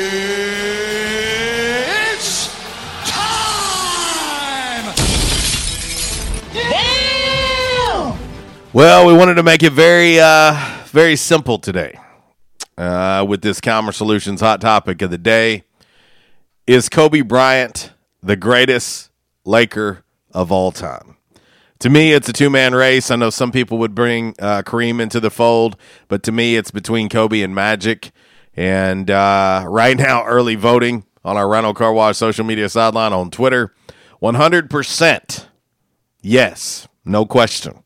Well, we wanted to make it very, uh, very simple today uh, with this Calmer Solutions hot topic of the day. Is Kobe Bryant the greatest Laker of all time? To me, it's a two man race. I know some people would bring uh, Kareem into the fold, but to me, it's between Kobe and Magic. And uh, right now, early voting on our Rhino Car Wash social media sideline on Twitter 100% yes, no question.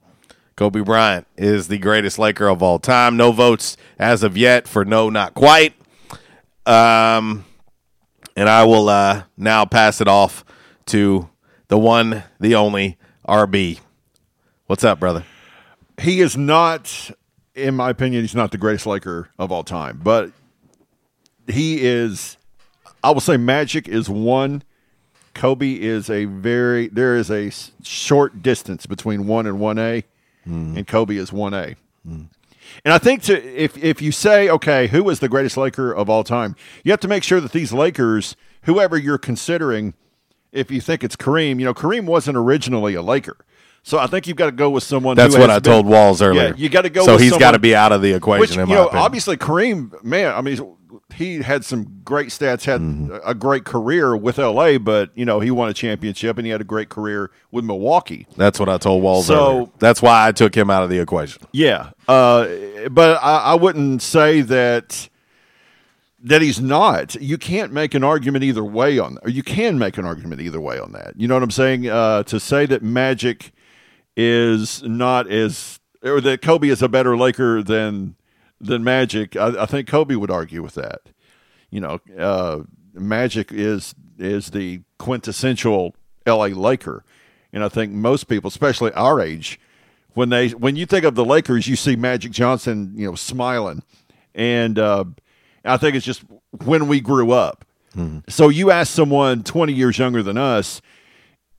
Kobe Bryant is the greatest Laker of all time. No votes as of yet for no, not quite. Um, and I will uh, now pass it off to the one, the only RB. What's up, brother? He is not, in my opinion, he's not the greatest Laker of all time, but he is. I will say Magic is one. Kobe is a very. there is a short distance between one and one A, and Kobe is one A. And I think to if if you say okay, who is the greatest Laker of all time, you have to make sure that these Lakers, whoever you're considering, if you think it's Kareem, you know Kareem wasn't originally a Laker. So I think you've got to go with someone. That's what I been- told Walls earlier. Yeah, you got to go. So he's got to be out of the equation, Which, you know, opinion. obviously Kareem, man. I mean, he had some great stats, had Mm-hmm. a great career with LA, but you know, he won a championship and he had a great career with Milwaukee. That's what I told Walls So- earlier. That's why I took him out of the equation. Yeah, uh, but I, I wouldn't say that that he's not. You can't make an argument either way on, or you can make an argument either way on that. You know what I'm saying? Uh, to say that Magic is not as, or that Kobe is a better Laker than than Magic, I, I think Kobe would argue with that. You know, uh, Magic is is the quintessential L.A. Laker, and I think most people, especially our age, when they when you think of the Lakers, you see Magic Johnson, you know, smiling, and uh, I think it's just when we grew up. So you ask someone twenty years younger than us,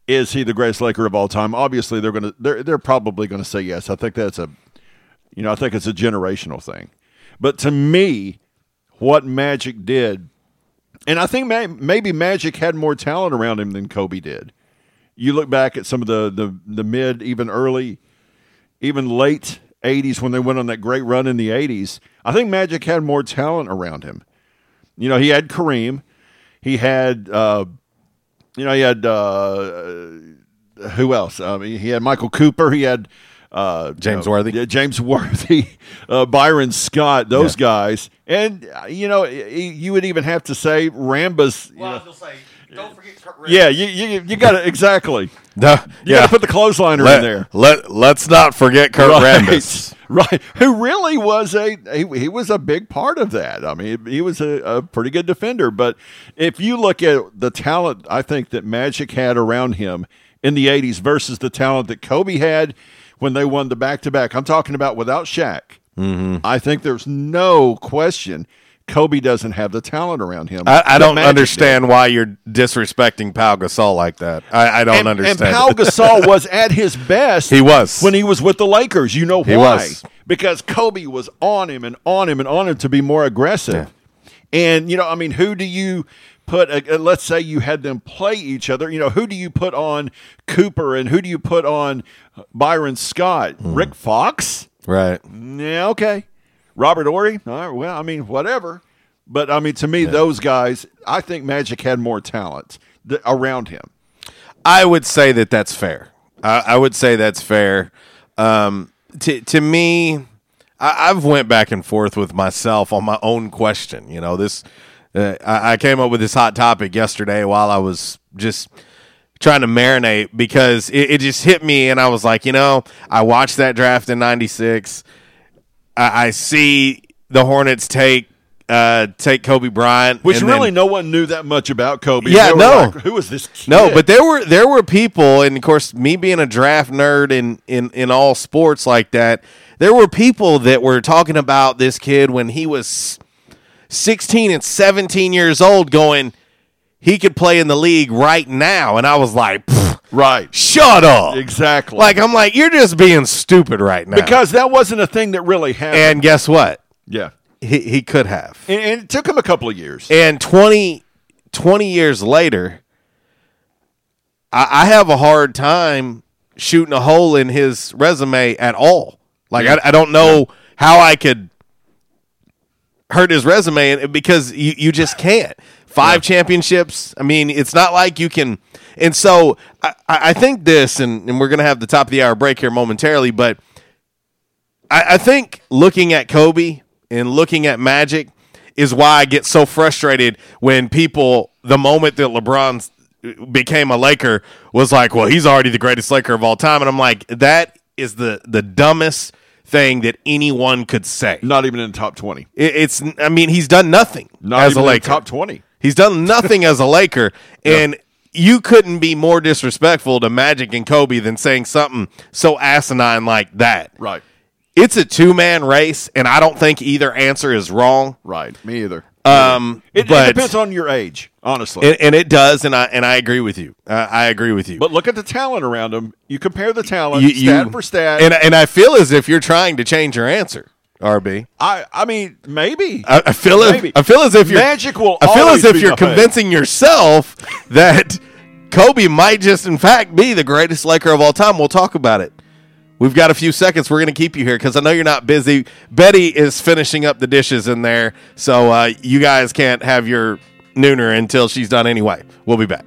is he the greatest Laker of all time? Obviously, they're gonna they're they're probably gonna say yes. I think that's a You know, I think it's a generational thing. But to me, what Magic did, and I think maybe Magic had more talent around him than Kobe did. You look back at some of the the, the mid, even early, even late '80s when they went on that great run in the '80s. I think Magic had more talent around him. You know, he had Kareem, he had, uh, you know, he had uh, who else? I mean, he had Michael Cooper. He had uh, James you know, Worthy. James [laughs] Worthy, uh, Byron Scott, those guys, and uh, you know, you would even have to say Rambis. you know- don't forget Kurt yeah, you you, you got to exactly. Duh, You yeah. got to put the clothesliner Let, in there. Let Let's not forget Kurt right, Rambis. [laughs] right? Who really was a he, he was a big part of that. I mean, he was a, a pretty good defender. But if you look at the talent, I think that Magic had around him in the '80s versus the talent that Kobe had when they won the back to back. I'm talking about without Shaq. Mm-hmm. I think there's no question Kobe doesn't have the talent around him. I, I don't understand why you're disrespecting Pau Gasol like that. I, I don't and, understand. And Pau Gasol was [laughs] at his best. He was. when he was with the Lakers. You know why? Because Kobe was on him and on him and on him to be more aggressive. And you know, I mean, who do you put? Uh, uh, let's say you had them play each other. You know, who do you put on Cooper and who do you put on Byron Scott? Hmm. Rick Fox? right. Yeah, okay. Robert Horry? All right, well, I mean, whatever. But I mean, to me, those guys, I think Magic had more talent th- around him. I would say that that's fair. I, I would say that's fair. Um, to to me, I, I've went back and forth with myself on my own question. You know, this uh, I, I came up with this hot topic yesterday while I was just trying to marinate because it, it just hit me, and I was like, you know, I watched that draft in '96. I, I see the Hornets take uh, take Kobe Bryant, Which and then- really no one knew that much about Kobe. Yeah, no. like, was this kid? No, but there were there were people, and of course, me being a draft nerd in in in all sports like that, there were people that were talking about this kid when he was sixteen and seventeen years old, going he could play in the league right now, and I was like, right, shut up, exactly. Like I'm like, you're just being stupid right now, because that wasn't a thing that really happened. and guess what? yeah, He he could have. and, and it took him a couple of years. And 20, 20 years later, I, I have a hard time shooting a hole in his resume at all. Like Yeah. I, I don't know how I could hurt his resume because you, you just can't. Five championships. I mean, it's not like you can. And so I, I I think this, and, and we're going to have the top of the hour break here momentarily, but I, I think looking at Kobe and looking at Magic is why I get so frustrated when people, the moment that LeBron became a Laker, was like, "Well, he's already the greatest Laker of all time," and I'm like, that is the the dumbest thing that anyone could say. Not even in the top twenty. It, it's, I mean, he's done nothing Not as a Laker. top twenty. He's done nothing as a Laker, [laughs] and you couldn't be more disrespectful to Magic and Kobe than saying something so asinine like that. Right. It's a two man race, and I don't think either answer is wrong. Right. Me either. Um, It, but it depends on your age, honestly. and, and it does, and I and I agree with you. Uh, I agree with you. but look at the talent around him. You compare the talent, You- stat you- for stat. and and I feel as if you're trying to change your answer, RB. I, I mean, maybe. I, I feel as Maybe. I feel as if you're Magic will I feel as if you're convincing yourself that Kobe might just, in fact, be the greatest Laker of all time. We'll talk about it. We've got a few seconds. We're going to keep you here because I know you're not busy. Betty is finishing up the dishes in there, so uh, you guys can't have your nooner until she's done anyway. We'll be back.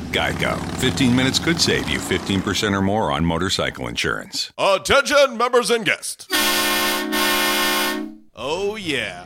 Geico. 15 minutes could save you 15% or more on motorcycle insurance. Attention, members and guests. Oh, yeah.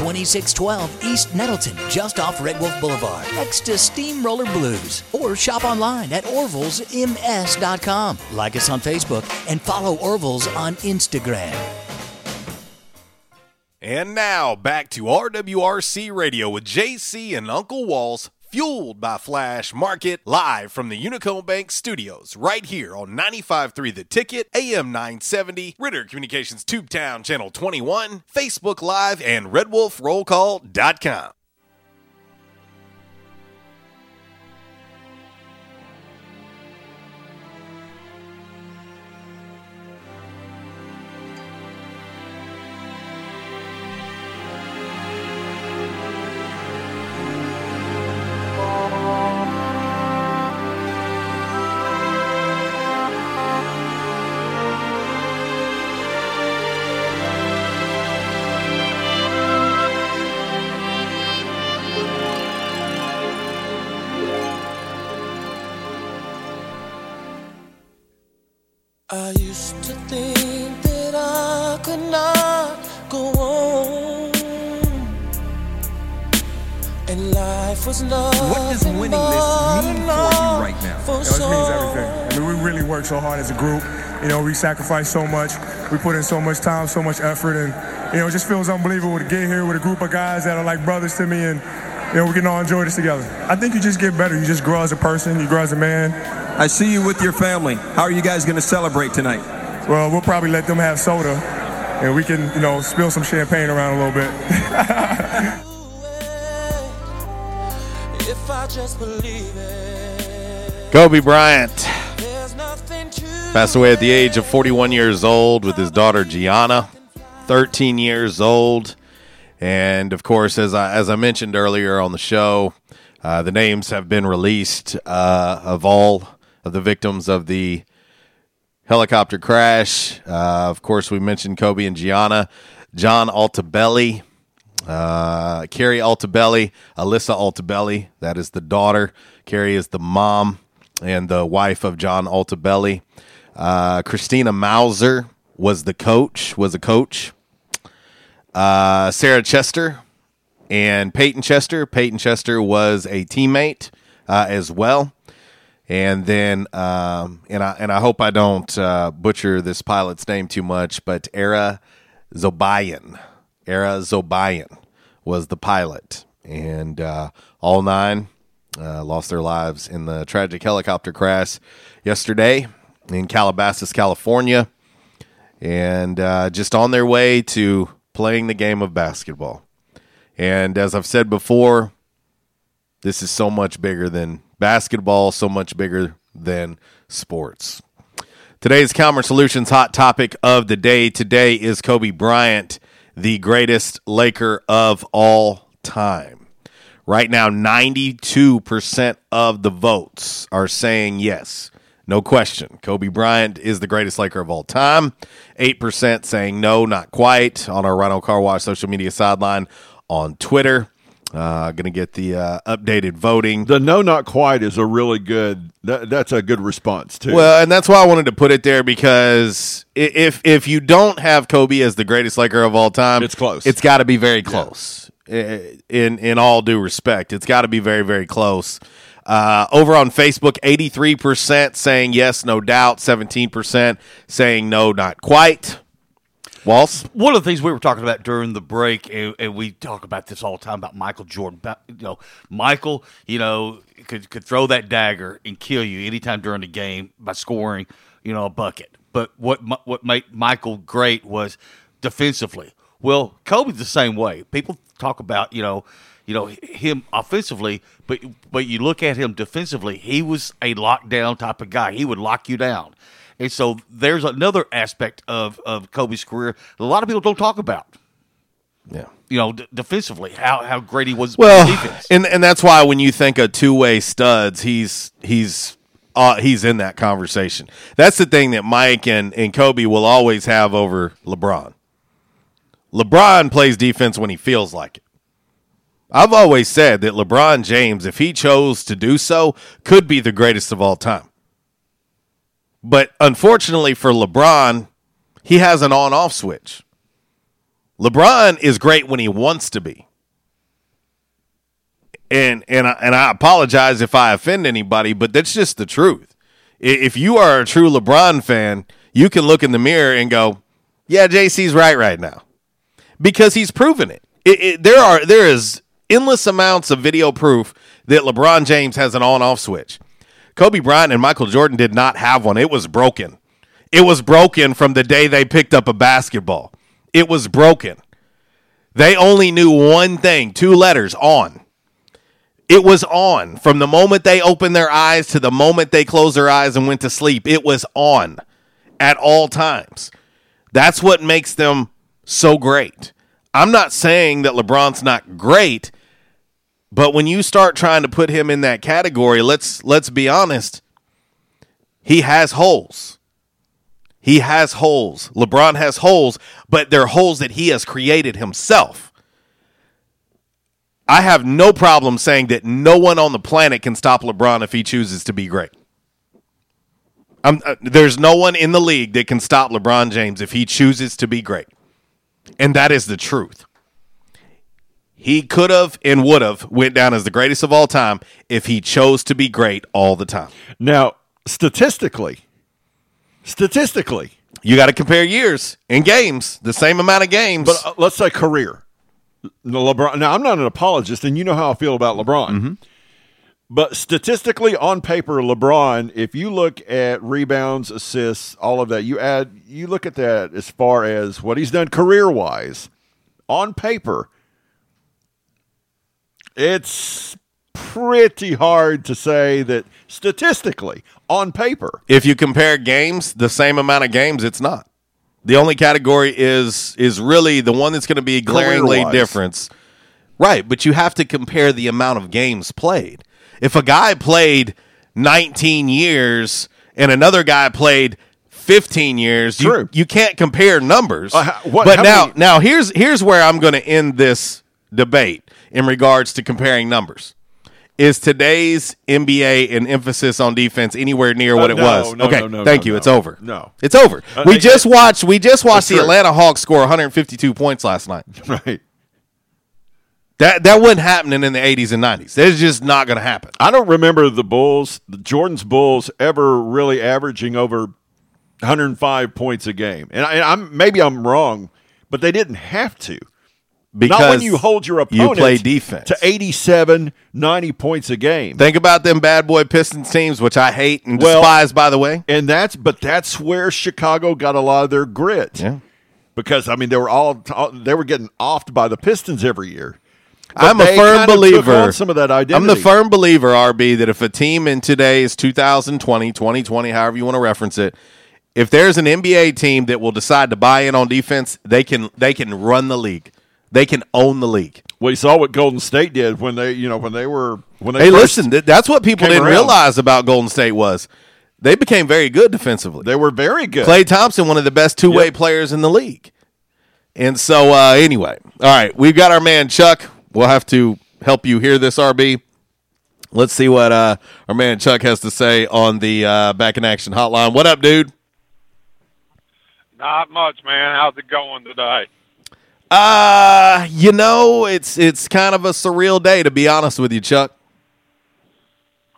2612 East Nettleton, just off Red Wolf Boulevard, next to Steamroller Blues. Or shop online at orvillesms.com. Like us on Facebook and follow Orville's on Instagram. And now back to RWRC Radio with JC and Uncle Walls, fueled by Flash Market, live from the Unico Bank studios, right here on 95.3 The Ticket, AM 970, Ritter Communications Tubetown Channel 21, Facebook Live, and RedWolfRollCall.com. What does winning this mean for you right now? For It so means everything. I mean, we really work so hard as a group. You know, we sacrifice so much. We put in so much time, so much effort, and you know, it just feels unbelievable to get here with a group of guys that are like brothers to me, and you know, we can all enjoy this together. I think you just get better. You just grow as a person. You grow as a man. I see you with your family. How are you guys going to celebrate tonight? Well, we'll probably let them have soda, and we can, you know, spill some champagne around a little bit. [laughs] Kobe Bryant. Passed away at the age of 41 years old with his daughter Gianna, 13 years old. And of course, as I, as I mentioned earlier on the show, uh, the names have been released uh, of all of the victims of the helicopter crash. Uh, of course, we mentioned Kobe and Gianna, John Altobelli, uh, Keri Altobelli, Alyssa Altobelli. That is the daughter. Keri is the mom and the wife of John Altobelli. Uh, Christina Mauser was the coach. Was a coach. Uh, Sarah Chester and Payton Chester. Payton Chester was a teammate uh, as well. And then, um, and I and I hope I don't uh, butcher this pilot's name too much, but Ara Zobayan, Ara Zobayan was the pilot, and uh, all nine uh, lost their lives in the tragic helicopter crash yesterday in Calabasas, California, and uh, just on their way to playing the game of basketball. And as I've said before, this is so much bigger than basketball, so much bigger than sports. Today's Calmer Solutions hot topic of the day today is Kobe Bryant, the greatest Laker of all time. Right now, 92% of the votes are saying yes. No question. Kobe Bryant is the greatest Laker of all time. 8% saying no, not quite on our Rhino Car Wash social media sideline on Twitter. Uh, going to get the uh, updated voting. The no, not quite is a really good. That, that's a good response too. Well, and that's why I wanted to put it there because if if you don't have Kobe as the greatest Laker of all time, It's close. It's got to be very close. I- In in all due respect, it's got to be very very close. Uh, over on Facebook, eighty three percent saying yes, no doubt. Seventeen percent saying no, not quite. Walls. One of the things we were talking about during the break, and, and we talk about this all the time about Michael Jordan. About, you know, Michael, you know, could could throw that dagger and kill you anytime during the game by scoring, you know, a bucket. But what what made Michael great was defensively. Well, Kobe's the same way. People talk about, you know, you know him offensively, but but you look at him defensively. He was a lockdown type of guy. He would lock you down. And so there's another aspect of, of Kobe's career that a lot of people don't talk about. Yeah. You know, d- defensively, how how great he was. Well, and and that's why when you think of two way studs, he's he's uh, he's in that conversation. That's the thing that Mike and and Kobe will always have over LeBron. LeBron plays defense when he feels like it. I've always said that LeBron James, if he chose to do so, could be the greatest of all time. But unfortunately for LeBron, he has an on off switch. LeBron is great when he wants to be. And and I, and I apologize if I offend anybody, but that's just the truth. If you are a true LeBron fan, you can look in the mirror and go, "Yeah, JC's right right now." Because he's proven it. It, it. There are there is endless amounts of video proof that LeBron James has an on-off switch. Kobe Bryant and Michael Jordan did not have one. It was broken. It was broken from the day they picked up a basketball. It was broken. They only knew one thing, two letters, on. It was on from the moment they opened their eyes to the moment they closed their eyes and went to sleep. It was on at all times. That's what makes them so great. I'm not saying that LeBron's not great, but when you start trying to put him in that category, let's let's be honest, he has holes. He has holes. LeBron has holes, but they're holes that he has created himself. I have no problem saying that no one on the planet can stop LeBron if he chooses to be great. Uh, there's no one in the league that can stop LeBron James if he chooses to be great. And that is the truth. He could have and would have went down as the greatest of all time if he chose to be great all the time. Now, statistically, statistically, You got to compare years and games, the same amount of games. but uh, let's say career. LeBron. Now, I'm not an apologist, and you know how I feel about LeBron. Mm-hmm. But statistically, on paper, LeBron, if you look at rebounds, assists, all of that, you add, you look at that as far as what he's done career wise, on paper, it's pretty hard to say that statistically, on paper, if you compare games, the same amount of games, it's not. The only category is is really the one that's going to be glaringly difference. Right, but you have to compare the amount of games played. If a guy played 19 years and another guy played 15 years, True. you you can't compare numbers. Uh, what- but now many- now here's here's where I'm going to end this debate in regards to comparing numbers. Is today's NBA an emphasis on defense anywhere near what Uh, it no, was? no, okay, no, no, thank you. It's over. No. it's over. Uh, we just watched. We just watched the true. Atlanta Hawks score 152 points last night. [laughs] right? That that wasn't happening in the 80s and 90s. That's just not going to happen. I don't remember the Bulls, the Jordan's Bulls, ever really averaging over 105 points a game. And, I, and I'm maybe I'm wrong, but they didn't have to. Because Not when you hold your opponent you play defense. to 87, 90 points a game. Think about them bad boy Pistons teams, which I hate and Well- despise. By the way, and that's but that's where Chicago got a lot of their grit. Yeah. Because I mean they were all they were getting offed by the Pistons every year. But I'm a firm believer. some of that identity. I'm the firm believer, RB, that if a team in today's 2020, 2020, however you want to reference it, if there's an NBA team that will decide to buy in on defense, they can they can run the league. They can own the league. Well, you saw what Golden State did when they, you know, when they were when they Hey, listen, that's what people didn't around. realize about Golden State was they became very good defensively. They were very good. Klay Thompson, one of the best two way Yep. players in the league. And so, uh, anyway, all right, we've got our man Chuck. We'll have to help you hear this, RB. Let's see what uh, our man Chuck has to say on the uh, back in action hotline. What up, dude? Not much, man. How's it going today? Uh, you know, it's it's kind of a surreal day to be honest with you, Chuck.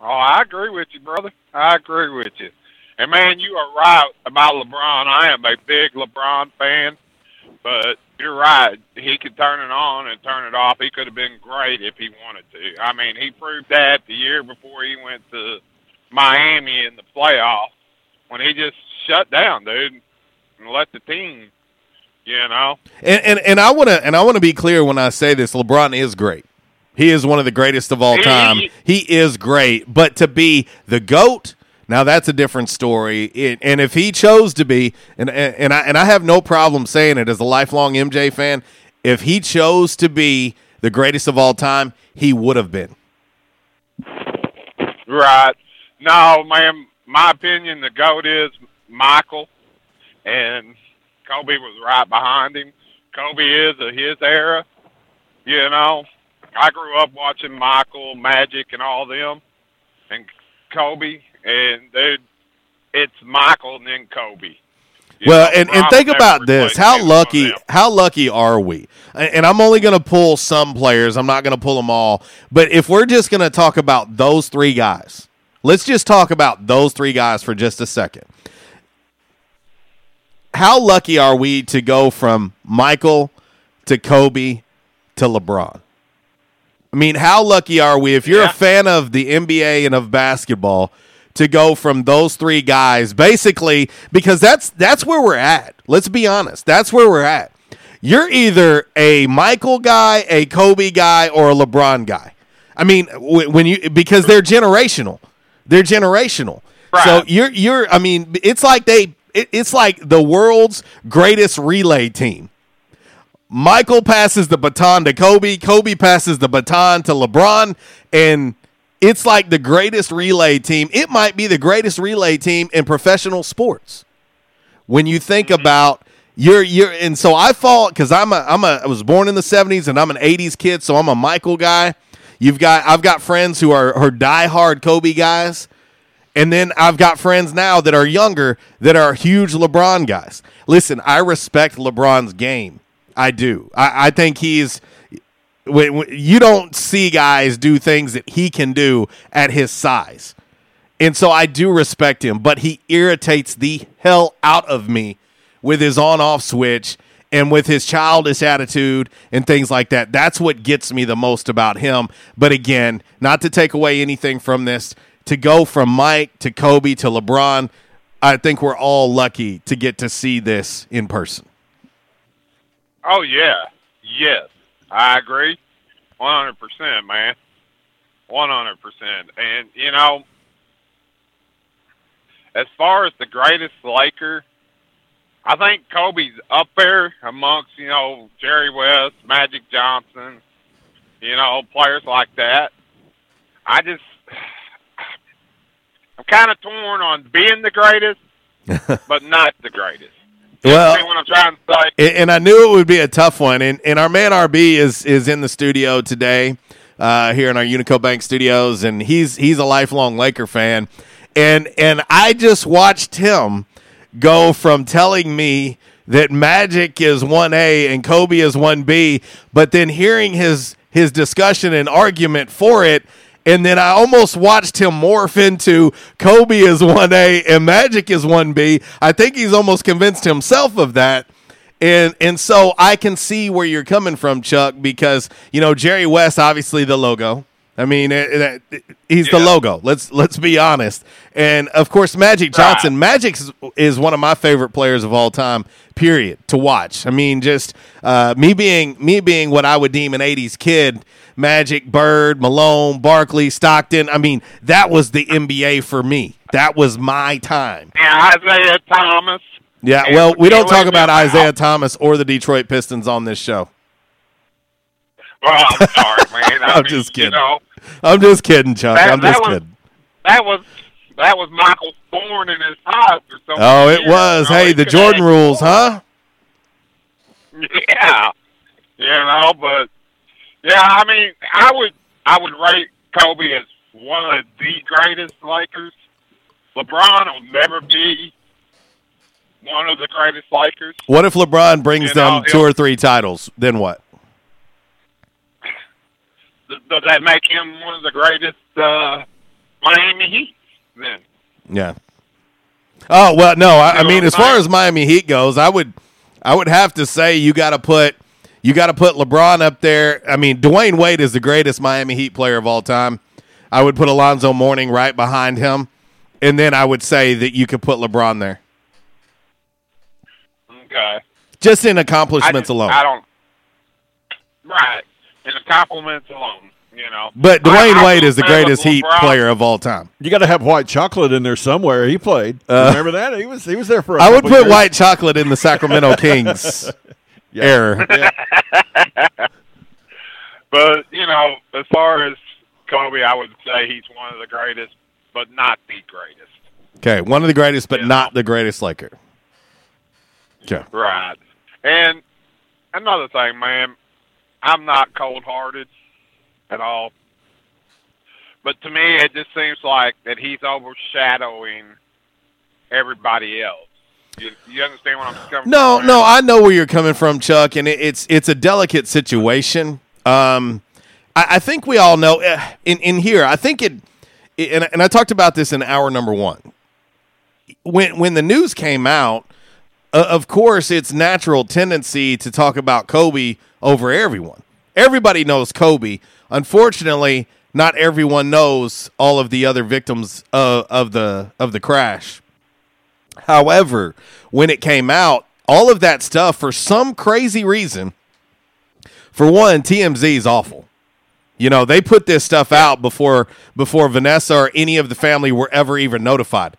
Oh, I agree with you, brother. I agree with you. And man, you are right about LeBron. I am a big LeBron fan, but you're right. He could turn it on and turn it off. He could have been great if he wanted to. I mean, he proved that the year before he went to Miami in the playoffs when he just shut down, dude, and let the team, you know. And and, and I want to and I want to be clear when I say this. LeBron is great. He is one of the greatest of all time. He is great, but to be the goat, now that's a different story. It, and if he chose to be, and and and I and I have no problem saying it as a lifelong MJ fan, if he chose to be the greatest of all time, he would have been. Right. No, man. My opinion, the goat is Michael, and Kobe was right behind him. Kobe is of his era. You know, I grew up watching Michael, Magic, and all them, and Kobe, and dude, it's Michael and then Kobe. You Well, know, and, and think about this: how either one of lucky, how lucky are we? And I'm only going to pull some players. I'm not going to pull them all. But if we're just going to talk about those three guys, let's just talk about those three guys for just a second. How lucky are we to go from Michael to Kobe to LeBron? I mean, how lucky are we if you're a fan of the NBA and of basketball to go from those three guys basically because that's that's where we're at. Let's be honest. That's where we're at. You're either a Michael guy, a Kobe guy or a LeBron guy. I mean, when you because they're generational. They're generational. So you're you're I mean, it's like they it, it's like the world's greatest relay team. Michael passes the baton to Kobe. Kobe passes the baton to LeBron. And it's like the greatest relay team. It might be the greatest relay team in professional sports. When you think mm-hmm. about you're you're and so I fall because I'm a I'm a I was born in the 70s and I'm an 80s kid, so I'm a Michael guy. You've got I've got friends who are are diehard Kobe guys. And then I've got friends now that are younger that are huge LeBron guys. Listen, I respect LeBron's game. I do. I, I think he's. When, when- you don't see guys do things that he can do at his size. And so I do respect him, but he irritates the hell out of me with his on off switch and with his childish attitude and things like that. That's what gets me the most about him. But again, not to take away anything from this, to go from Mike to Kobe to LeBron, I think we're all lucky to get to see this in person. Oh yeah, yes, I agree, one hundred percent, man, one hundred percent. And you know, as far as the greatest Laker, I think Kobe's up there amongst you know Jerry West, Magic Johnson, you know players like that. I just, I'm kind of torn on being the greatest, [laughs] but not the greatest. Well, See what I'm trying to say? And, and I knew it would be a tough one. And, and our man RB is is in the studio today, uh, here in our Unico Bank studios, and he's he's a lifelong Laker fan. And and I just watched him go from telling me that Magic is one A and Kobe is one B, but then hearing his his discussion and argument for it. And then I almost watched him morph into Kobe is 1A and Magic is 1B. I think he's almost convinced himself of that. And and so I can see where you're coming from, Chuck, because you know Jerry West, obviously the logo. I mean, it, it- he's the logo. Let's let's be honest. And of course, Magic Johnson. Magic is- is one of my favorite players of all time. Period. To watch. I mean, just uh, me being me being what I would deem an '80s kid. Magic, Bird, Malone, Barkley, Stockton. I mean, that was the NBA for me. That was my time. And Isiah Thomas. Yeah, And well, we don't talk about. Isiah Thomas or the Detroit Pistons on this show. Well, I'm [laughs] sorry, man. I I'm mean, just You kidding. know, I'm just kidding, Chuck. That- I'm that just was- kidding. that was that was Michael Thorne in his eyes or something. Oh, it was. Hey, the Jordan rules, huh? [laughs] Yeah, you know, but yeah, I mean, I would I would rate Kobe as one of the greatest Lakers. LeBron will never be one of the greatest Lakers. What if LeBron brings You them know, two or three titles? Then what? Does that make him one of the greatest uh, Miami Heat? Then Yeah. Oh well, no. I, I mean, as far as Miami Heat goes, I would, I would have to say you got to put, you got to put LeBron up there. I mean, Dwyane Wade is the greatest Miami Heat player of all time. I would put Alonzo Mourning right behind him, and then I would say that you could put LeBron there, okay. just in I accomplishments just- alone. I don't. Right, in the compliments alone, you know. But Dwyane I Wade will is the greatest Heat player of all time. You got to have white chocolate in there somewhere. He played. Uh, Remember that? He was he was there for. I I would put white chocolate in the Sacramento [laughs] Kings. Error. [laughs] But you know, as far as Kobe, I would say he's one of the greatest, but not the greatest. Okay, one of the greatest, but not the greatest Laker. Okay. Right. And another thing, man, I'm not cold hearted at all. But to me, it just seems like that he's overshadowing everybody else. You, you understand what I'm coming No, no, I know where you're coming from, Chuck, and it, it's it's a delicate situation. Um, I, I think we all know eh, in in here. I think it, and, and I talked about this in hour number one. When when the news came out, uh, of course, it's natural tendency to talk about Kobe over everyone. Everybody knows Kobe. Unfortunately, not everyone knows all of the other victims of, of the of the crash. However, when it came out, all of that stuff for some crazy reason, for one, TMZ is awful. You know, they put this stuff out before before Vanessa or any of the family were ever even notified.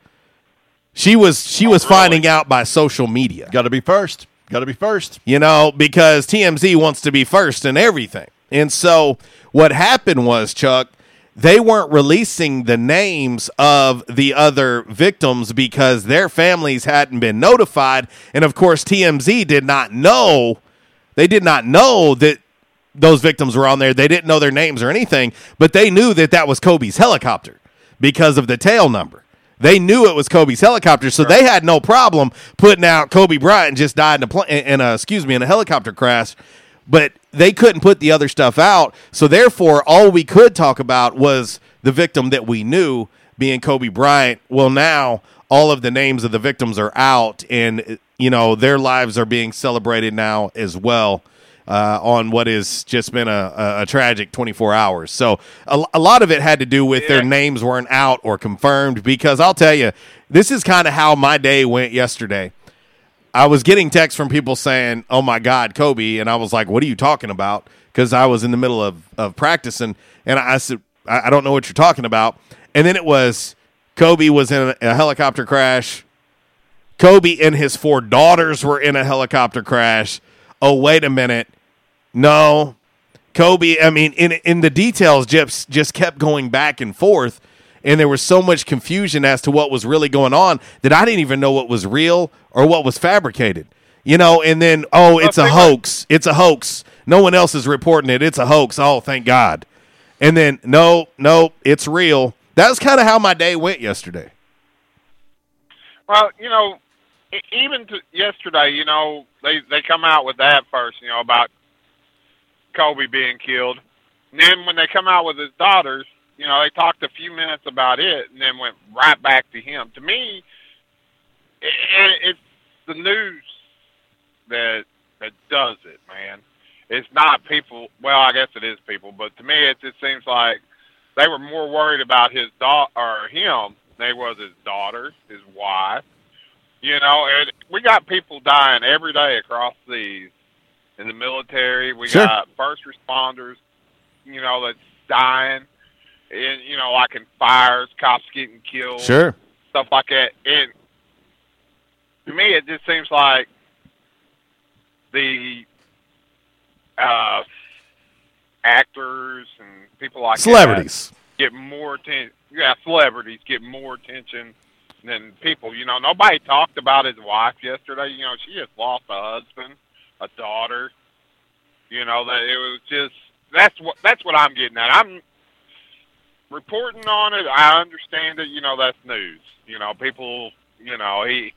She was she was oh, finding out by social media. Got to be first. Got to be first. You know, because TMZ wants to be first in everything. And so what happened was, Chuck, they weren't releasing the names of the other victims because their families hadn't been notified. And of course, TMZ did not know. They did not know that those victims were on there. They didn't know their names or anything, but they knew that that was Kobe's helicopter because of the tail number. They knew it was Kobe's helicopter, so they had no problem putting out Kobe Bryant just died in a pl- in a excuse me in a helicopter crash, but they couldn't put the other stuff out. So therefore, all we could talk about was the victim that we knew being Kobe Bryant. Well, now all of the names of the victims are out, and you know their lives are being celebrated now as well uh, on what has just been a, a, a tragic 24 hours. So a, a lot of it had to do with their names weren't out or confirmed because I'll tell you, this is kind of how my day went yesterday. I was getting texts from people saying, "Oh my God, Kobe," and I was like, "What are you talking about?" Because I was in the middle of of practicing, and I said, "I I don't know what you're talking about." And then it was Kobe was in a, a helicopter crash. Kobe and his four daughters were in a helicopter crash. Oh, wait a minute. No. Kobe, I mean, in in the details just just kept going back and forth and there was so much confusion as to what was really going on that I didn't even know what was real or what was fabricated. You know, and then oh, it's a hoax. It's a hoax. No one else is reporting it. It's a hoax. Oh, thank God. And then no, no, it's real. That was kind of how my day went yesterday. Well, you know, even to yesterday, you know, they they come out with that first, you know, about Kobe being killed. And then when they come out with his daughters, you know, they talked a few minutes about it and then went right back to him. To me, it, it, it's the news that that does it, man. It's not people. Well, I guess it is people, but to me, it just seems like they were more worried about his daughter or him than they was his daughter, his wife. You know, and we got people dying every day across these in the military. We Sure. got first responders, you know, that's dying. And, you know, like in fires, cops getting killed, Sure. stuff like that. And to me, it just seems like the uh, actors and people like that Celebrities. get more attention. Yeah, celebrities get more attention than people. You know, nobody talked about his wife yesterday. You know, she just lost a husband, a daughter. You know, that it was just that's what that's what I'm getting at. I'm reporting on it. I understand it. You know, that's news. You know, people. You know, he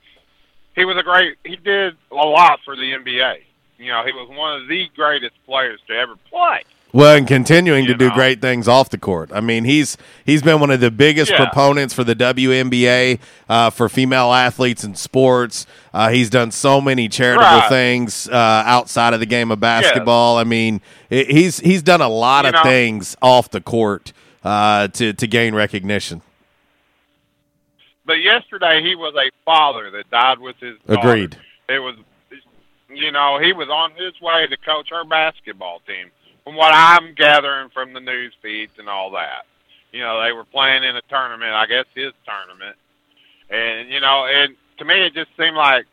he was a great. He did a lot for the NBA. You know, he was one of the greatest players to ever play. Well, and continuing to do great things off the court. I mean, he's he's been one of the biggest Yeah. proponents for the WNBA uh, for female athletes in sports. Uh, he's done so many charitable Right. things uh, outside of the game of basketball. I mean, i- he's he's done a lot You of know- things off the court uh, to to gain recognition. But yesterday he was a father that died with his daughter. Agreed. It was, you know, he was on his way to coach her basketball team. From what I'm gathering from the news feeds and all that, you know, they were playing in a tournament. I guess his tournament, and you know, and to me it just seemed like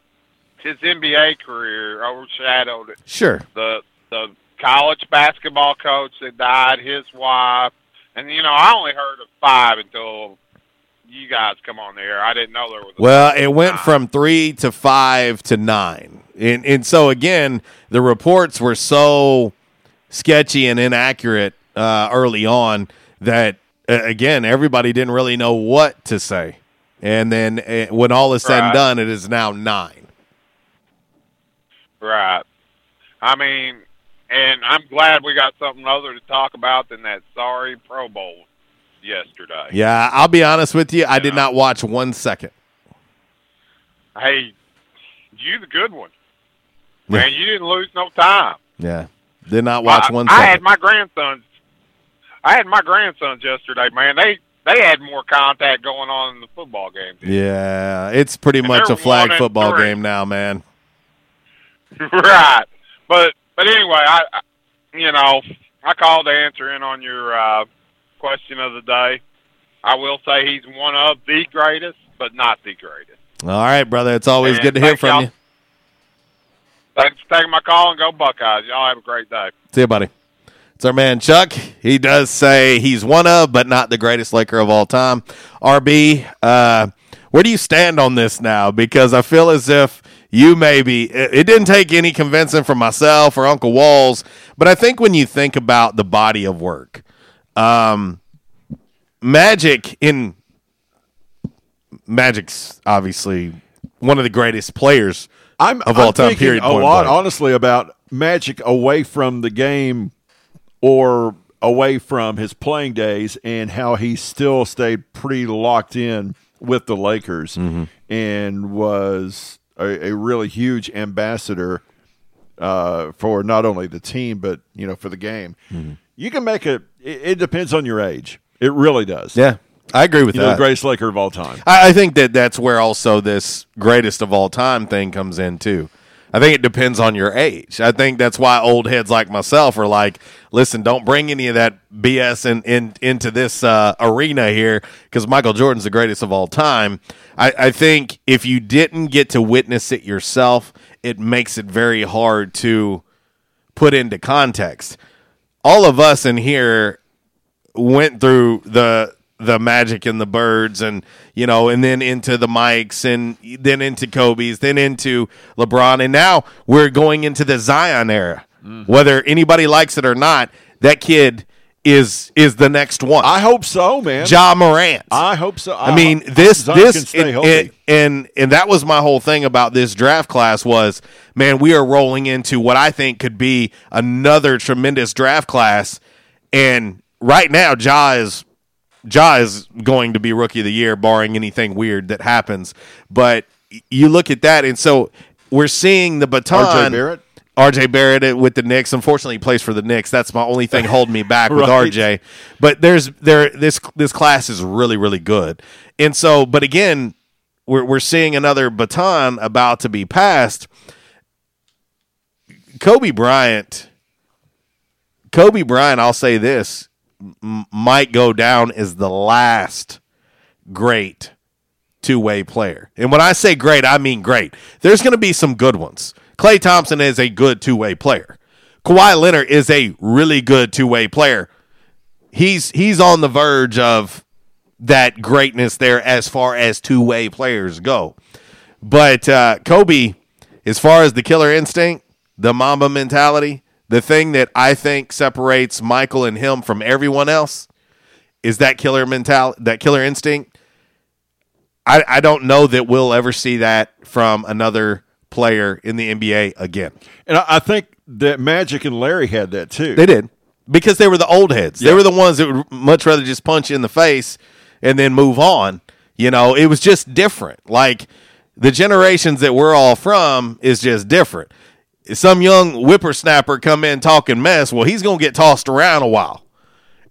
his NBA career overshadowed it. Sure. The the college basketball coach that died, his wife, and you know I only heard of five until you guys come on the air. I didn't know there was. A Well, it went from three to five to nine, and and so again, the reports were so sketchy and inaccurate uh, early on that uh, again everybody didn't really know what to say, and then uh, when all is said and done, it is now nine. Right. I mean, and I'm glad we got something other to talk about than that sorry Pro Bowl yesterday. Yeah, I'll be honest with you, I did not watch one second. Hey, you the good one. [laughs] Man, you didn't lose no time. Yeah, did not watch I, one I had my grandsons. I had my grandsons yesterday, man. They they had more contact going on in the football game. Yeah, it's pretty And much a flag football game now, man. [laughs] right. But but anyway, I, I you know I called to answer in on your uh, question of the day. I will say he's one of the greatest, but not the greatest. All right, brother. It's always And good to hear from you. Thanks for taking my call and go Buckeyes. Y'all have a great day. See you, buddy. It's our man Chuck. He does say he's one of, but not the greatest Laker of all time. RB, uh, where do you stand on this now? Because I feel as if you maybe it, it didn't take any convincing from myself or Uncle Walls, but I think when you think about the body of work, um, Magic in Magic's obviously one of the greatest players I'm, of all I'm time. Period. a lot, honestly, about Magic away from the game or away from his playing days, and how he still stayed pretty locked in with the Lakers Mm-hmm. and was a, a really huge ambassador uh, for not only the team but you know for the game. Mm-hmm. You can make a. It, it depends on your age. It really does. Yeah, I agree with you know, that. the greatest Laker of all time. I, I think that that's where also this greatest of all time thing comes in too. I think it depends on your age. I think that's why old heads like myself are like, listen, don't bring any of that BS in, in into this uh, arena here because Michael Jordan's the greatest of all time. I, I think if you didn't get to witness it yourself, it makes it very hard to put into context. All of us in here went through the the magic and the birds and you know and then into the mics and then into kobe's then into lebron. And now we're going into the zion era. Mm-hmm. Whether anybody likes it or not that kid is is the next one. I hope so, man. ja morant. I hope so. I mean, hope this this and, and, and and that was my whole thing about this draft class was, man, we are rolling into what I think could be another tremendous draft class, and right now, Ja is Ja is going to be rookie of the year, barring anything weird that happens. But you look at that, and so we're seeing the baton. RJ Barrett? RJ Barrett with the Knicks. Unfortunately, he plays for the Knicks. That's my only thing holding me back [laughs] with Right. RJ. But there's there this this class is really really good. And so, but again, we're we're seeing another baton about to be passed. Kobe Bryant. Kobe Bryant, I'll say this, might go down as the last great two way player. And when I say great, I mean great. There's going to be some good ones. Klay Thompson is a good two way player. Kawhi Leonard is a really good two way player. He's he's on the verge of that greatness there as far as two way players go. But uh, Kobe, as far as the killer instinct, the Mamba mentality, the thing that I think separates Michael and him from everyone else is that killer mentality, that killer instinct. I, I don't know that we'll ever see that from another player in the NBA again. And I, I think that Magic and Larry had that too. They did because they were the old heads. They were the ones that would much rather just punch you in the face and then move on. You know, it was just different. Like the generations that we're all from is just different. Some young whippersnapper come in talking mess. Well, he's going to get tossed around a while,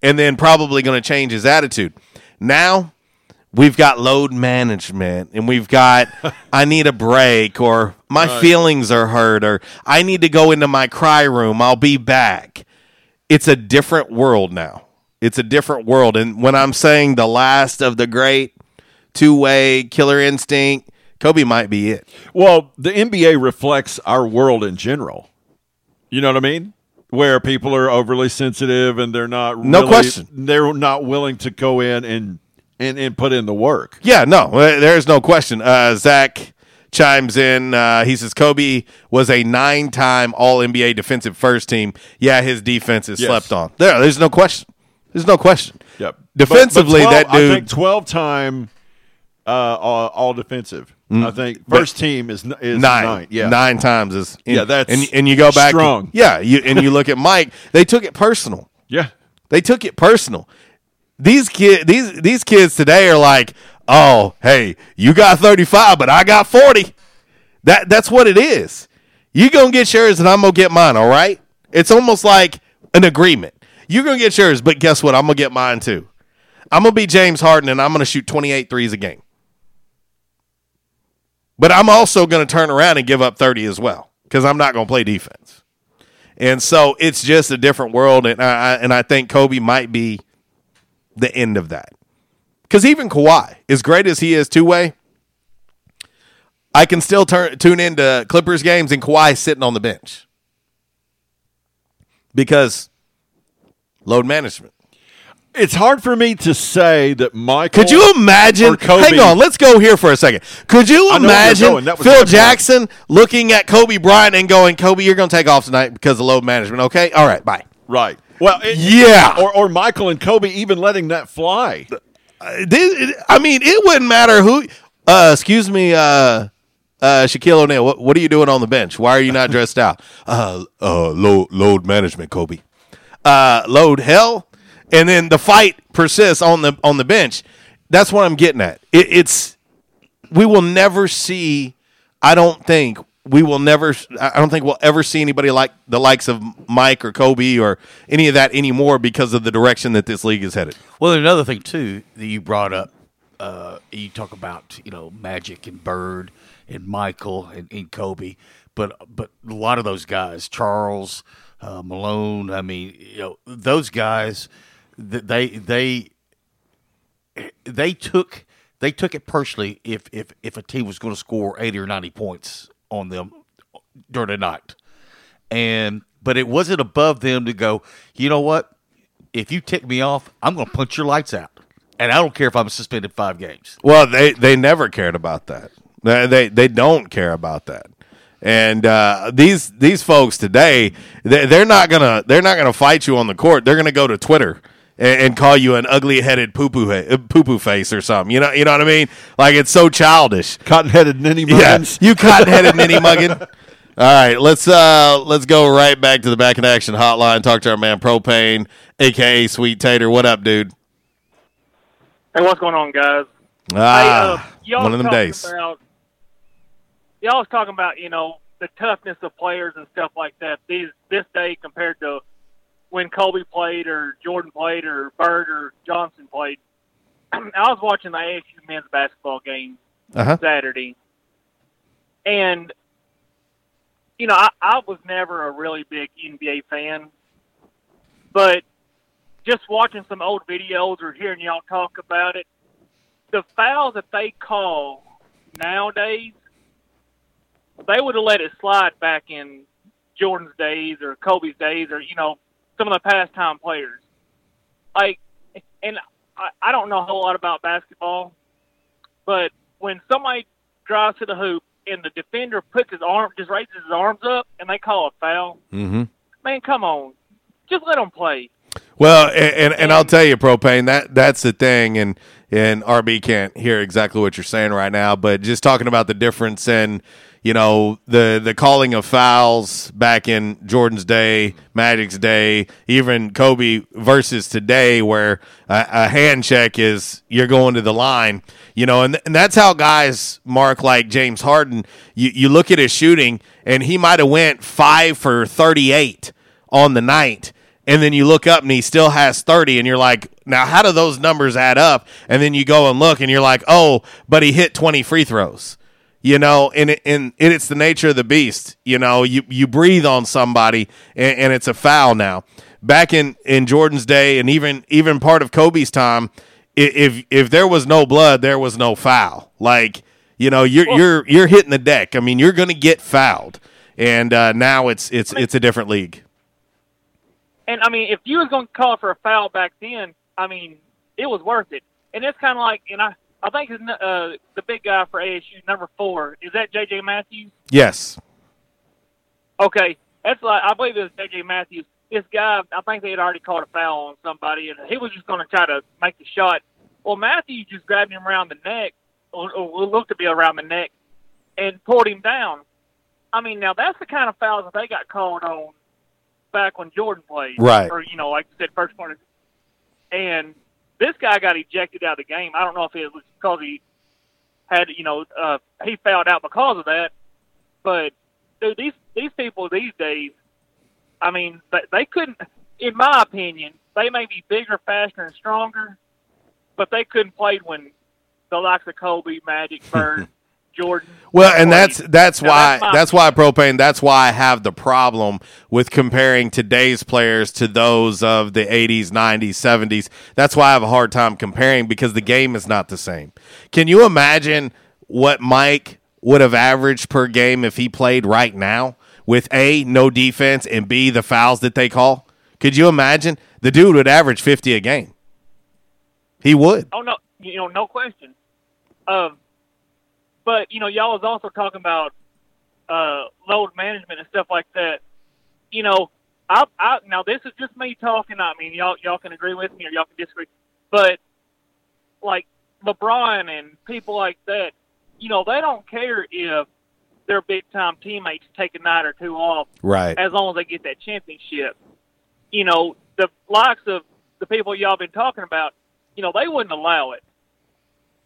and then probably going to change his attitude. Now we've got load management, and we've got [laughs] I need a break, or my Right. feelings are hurt, or I need to go into my cry room. I'll be back it's a different world now. It's a different world. And when I'm saying the last of the great two way killer instinct, Kobe might be it. Well, the NBA reflects our world in general. You know what I mean? Where people are overly sensitive and they're not No really- question. they're not willing to go in and and, and put in the work. Yeah, no, there's no question. Uh, Zach chimes in. Uh, he says Kobe was a nine-time All NBA defensive first team. Yeah, his defense is Yes. slept on. There, there's no question. There's no question. Yep. Defensively, But- but 12 that dude. I think twelve time uh, all, all defensive. Mm. I think But- first team is is nine, nine. Yeah, nine times is Yeah, that's and and you go back strong. yeah, you and you look at Mike. They took it personal. [laughs] Yeah, they took it personal. These kid these these kids today are like, oh, hey, you got thirty five, but I got forty. That that's what it is. You gonna get yours, and I'm gonna get mine. All right. It's almost like an agreement. You're gonna get yours, but guess what? I'm gonna get mine too. I'm gonna be James Harden, and I'm gonna shoot 28 threes a game. But I'm also going to turn around and give up 30 as well because I'm not going to play defense. And so it's just a different world. And I, and I think Kobe might be the end of that. Because even Kawhi, as great as he is two way, I can still turn tune into Clippers games and Kawhi sitting on the bench because load management. It's hard for me to say that Michael. Could you imagine? Kobe- Hang on, let's go here for a second. Could you I know where you're imagine going. That was my Phil point. Jackson looking at Kobe Bryant and going, "Kobe, you're going to take off tonight because of load management." Okay, all right, bye. Right. Well, it- Yeah. Or, or Michael and Kobe even letting that fly. Uh, I mean, it wouldn't matter who. Uh, excuse me, uh, uh, Shaquille O'Neal. What, what are you doing on the bench? Why are you not [laughs] dressed out? Uh, uh, load load management, Kobe. Uh, load hell, and then the fight persists on the on the bench. That's what I'm getting at. It, it's we will never see. I don't think we will never. I don't think we'll ever see anybody like the likes of Mike or Kobe or any of that anymore because of the direction that this league is headed. Well, another thing too that you brought up, uh, you talk about you know Magic and Bird and Michael and, and Kobe, but but a lot of those guys, Charles, uh, Malone. I mean, you know, those guys, they they they took they took it personally if if if a team was going to score eighty or ninety points on them during the night, and but it wasn't above them to go. You know what? If you tick me off, I'm going to punch your lights out, and I don't care if I'm suspended five games. Well, they they never cared about that. They they, don't care about that. And uh, these these folks today, they, they're not gonna they're not gonna fight you on the court. They're gonna go to Twitter and, and call you an ugly headed poo poo poo poo face or something. You know you know what I mean? Like it's so childish. Cotton headed ninny Yeah, you cotton headed ninny muggin. [laughs] All right, let's uh let's go right back to the back in action hotline. Talk to our man Propane, aka Sweet Tater. What up, dude? Hey, what's going on, guys? Ah, hey, uh, one of them days. About, y'all was talking about you know the toughness of players and stuff like that. These this day compared to when Kobe played or Jordan played or Bird or Johnson played. [clears throat] I was watching the ASU men's basketball game Uh-huh. Saturday, and you know I, I was never a really big NBA fan, but just watching some old videos or hearing y'all talk about it, the fouls that they call nowadays, they would have let it slide back in Jordan's days or Kobe's days or you know some of the past time players. Like, and I, I don't know a whole lot about basketball, but when somebody drives to the hoop and the defender puts his arm, just raises his arms up, and they call a foul, Mm-hmm. man, come on, just let them play. Well, and, and, and I'll tell you, propane that that's the thing, and and RB can't hear exactly what you're saying right now, but just talking about the difference in you know the the calling of fouls back in Jordan's day, Magic's day, even Kobe versus today, where a, a hand check is you're going to the line, you know, and and that's how guys mark like James Harden. You you look at his shooting, and he might have went five for thirty eight on the night and then you look up and he still has 30 and you're like now how do those numbers add up and then you go and look and you're like oh but he hit 20 free throws you know and, it, and it, it's the nature of the beast you know you, you breathe on somebody and, and it's a foul now back in, in jordan's day and even even part of kobe's time if if there was no blood there was no foul like You know, you're you're you're hitting the deck. I mean, you're going to get fouled, and uh, now it's it's it's a different league. And I mean, if you was going to call for a foul back then, I mean, it was worth it. And it's kind of like, and I, I think his, uh, the big guy for ASU, number four, is that J.J. Matthews? Yes. Okay, that's like I believe it was J.J. Matthews. This guy, I think they had already called a foul on somebody, and he was just going to try to make the shot. Well, Matthews just grabbed him around the neck, or, or looked to be around the neck, and pulled him down. I mean, now that's the kind of fouls that they got called on back when Jordan played, Right. Or you know, like you said, first corner. And this guy got ejected out of the game. I don't know if it was because he had, you know, uh, he fouled out because of that. But dude, these these people these days, I mean, they, they couldn't. In my opinion, they may be bigger, faster, and stronger, but they couldn't play when the likes of Kobe, Magic, [laughs] Bird, Jordan. Well, and that's that's why my- that's why propane. That's why I have the problem with comparing today's players to those of the '80s, '90s, '70s. That's why I have a hard time comparing because the game is not the same. Can you imagine what Mike would have averaged per game if he played right now with a no defense and b the fouls that they call? Could you imagine the dude would average 50 a game? He would. Oh no, you know, no question. Um, but you know, y'all was also talking about uh, load management and stuff like that. You know, I, I now this is just me talking. I mean, y'all y'all can agree with me or y'all can disagree, but like LeBron and people like that, you know, they don't care if their big time teammates take a night or two off, Right. As long as they get that championship. You know, the likes of the people y'all been talking about, you know, they wouldn't allow it.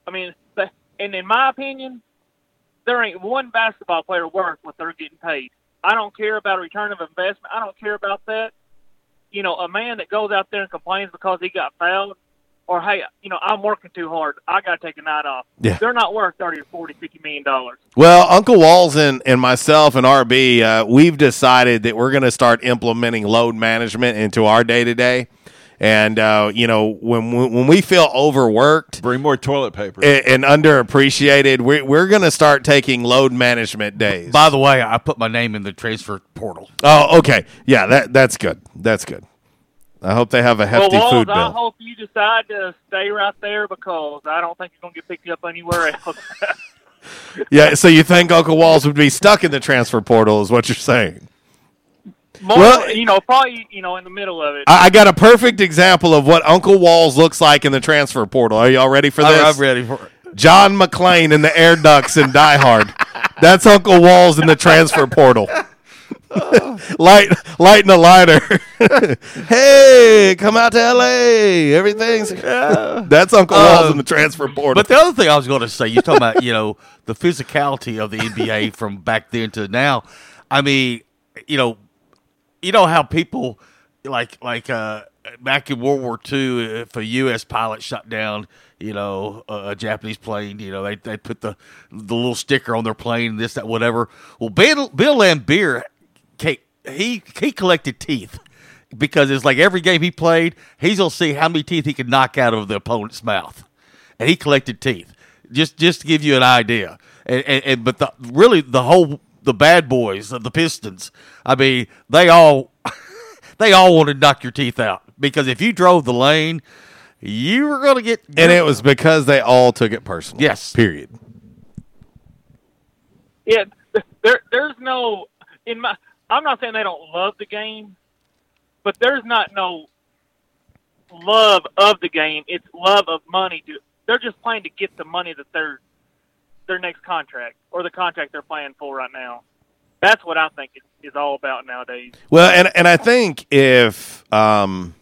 I mean, and in my opinion, there ain't one basketball player worth what they're getting paid. I don't care about a return of investment. I don't care about that. You know, a man that goes out there and complains because he got fouled, or hey, you know, I'm working too hard. I got to take a night off. Yeah. They're not worth thirty or forty, fifty million dollars. Well, Uncle Walls and, and myself and RB, uh, we've decided that we're going to start implementing load management into our day to day. And uh, you know, when we- when we feel overworked, bring more toilet paper and, and underappreciated, we're we're going to start taking load management days. By the way, I put my name in the transfer portal. Oh, okay, yeah, that that's good. That's good. I hope they have a hefty well, Walls, food I hope you decide to stay right there because I don't think you're going to get picked up anywhere else. [laughs] Yeah, so you think Uncle Walls would be stuck in the transfer portal? Is what you're saying? More, Well- you know, probably you know in the middle of it. I, I got a perfect example of what Uncle Walls looks like in the transfer portal. Are y'all ready for this? I'm ready for it. John McClane in the Air Ducks in Die Hard. [laughs] That's Uncle Walls in the transfer portal. [laughs] light, lighting a lighter. [laughs] hey, come out to L.A. Everything's that's Uncle Walls in the transfer um, portal. But the other thing I was going to say, you're talking about, you know, the physicality of the NBA from back then to now. I mean, you know, you know how people like like uh, back in World War II, if a U.S. pilot shot down, you know, a, a Japanese plane, you know, they they put the the little sticker on their plane, this that whatever. Well, Bill Bill Laimbeer, he he collected teeth. Because it's like every game he played, he's gonna see how many teeth he could knock out of the opponent's mouth and he collected teeth. Just just to give you an idea. And, and, and but the, really the whole the bad boys of the Pistons, I mean, they all [laughs] they all wanted to knock your teeth out because if you drove the lane, you were going to get and it was because they all took it personal. Yes. Period. Yeah, there there's no in my. I'm not saying they don't love the game, but there's not no love of the game. It's love of money. To they're just playing to get the money that they're their next contract or the contract they're playing for right now. That's what I think is, all about nowadays. Well, and and I think if um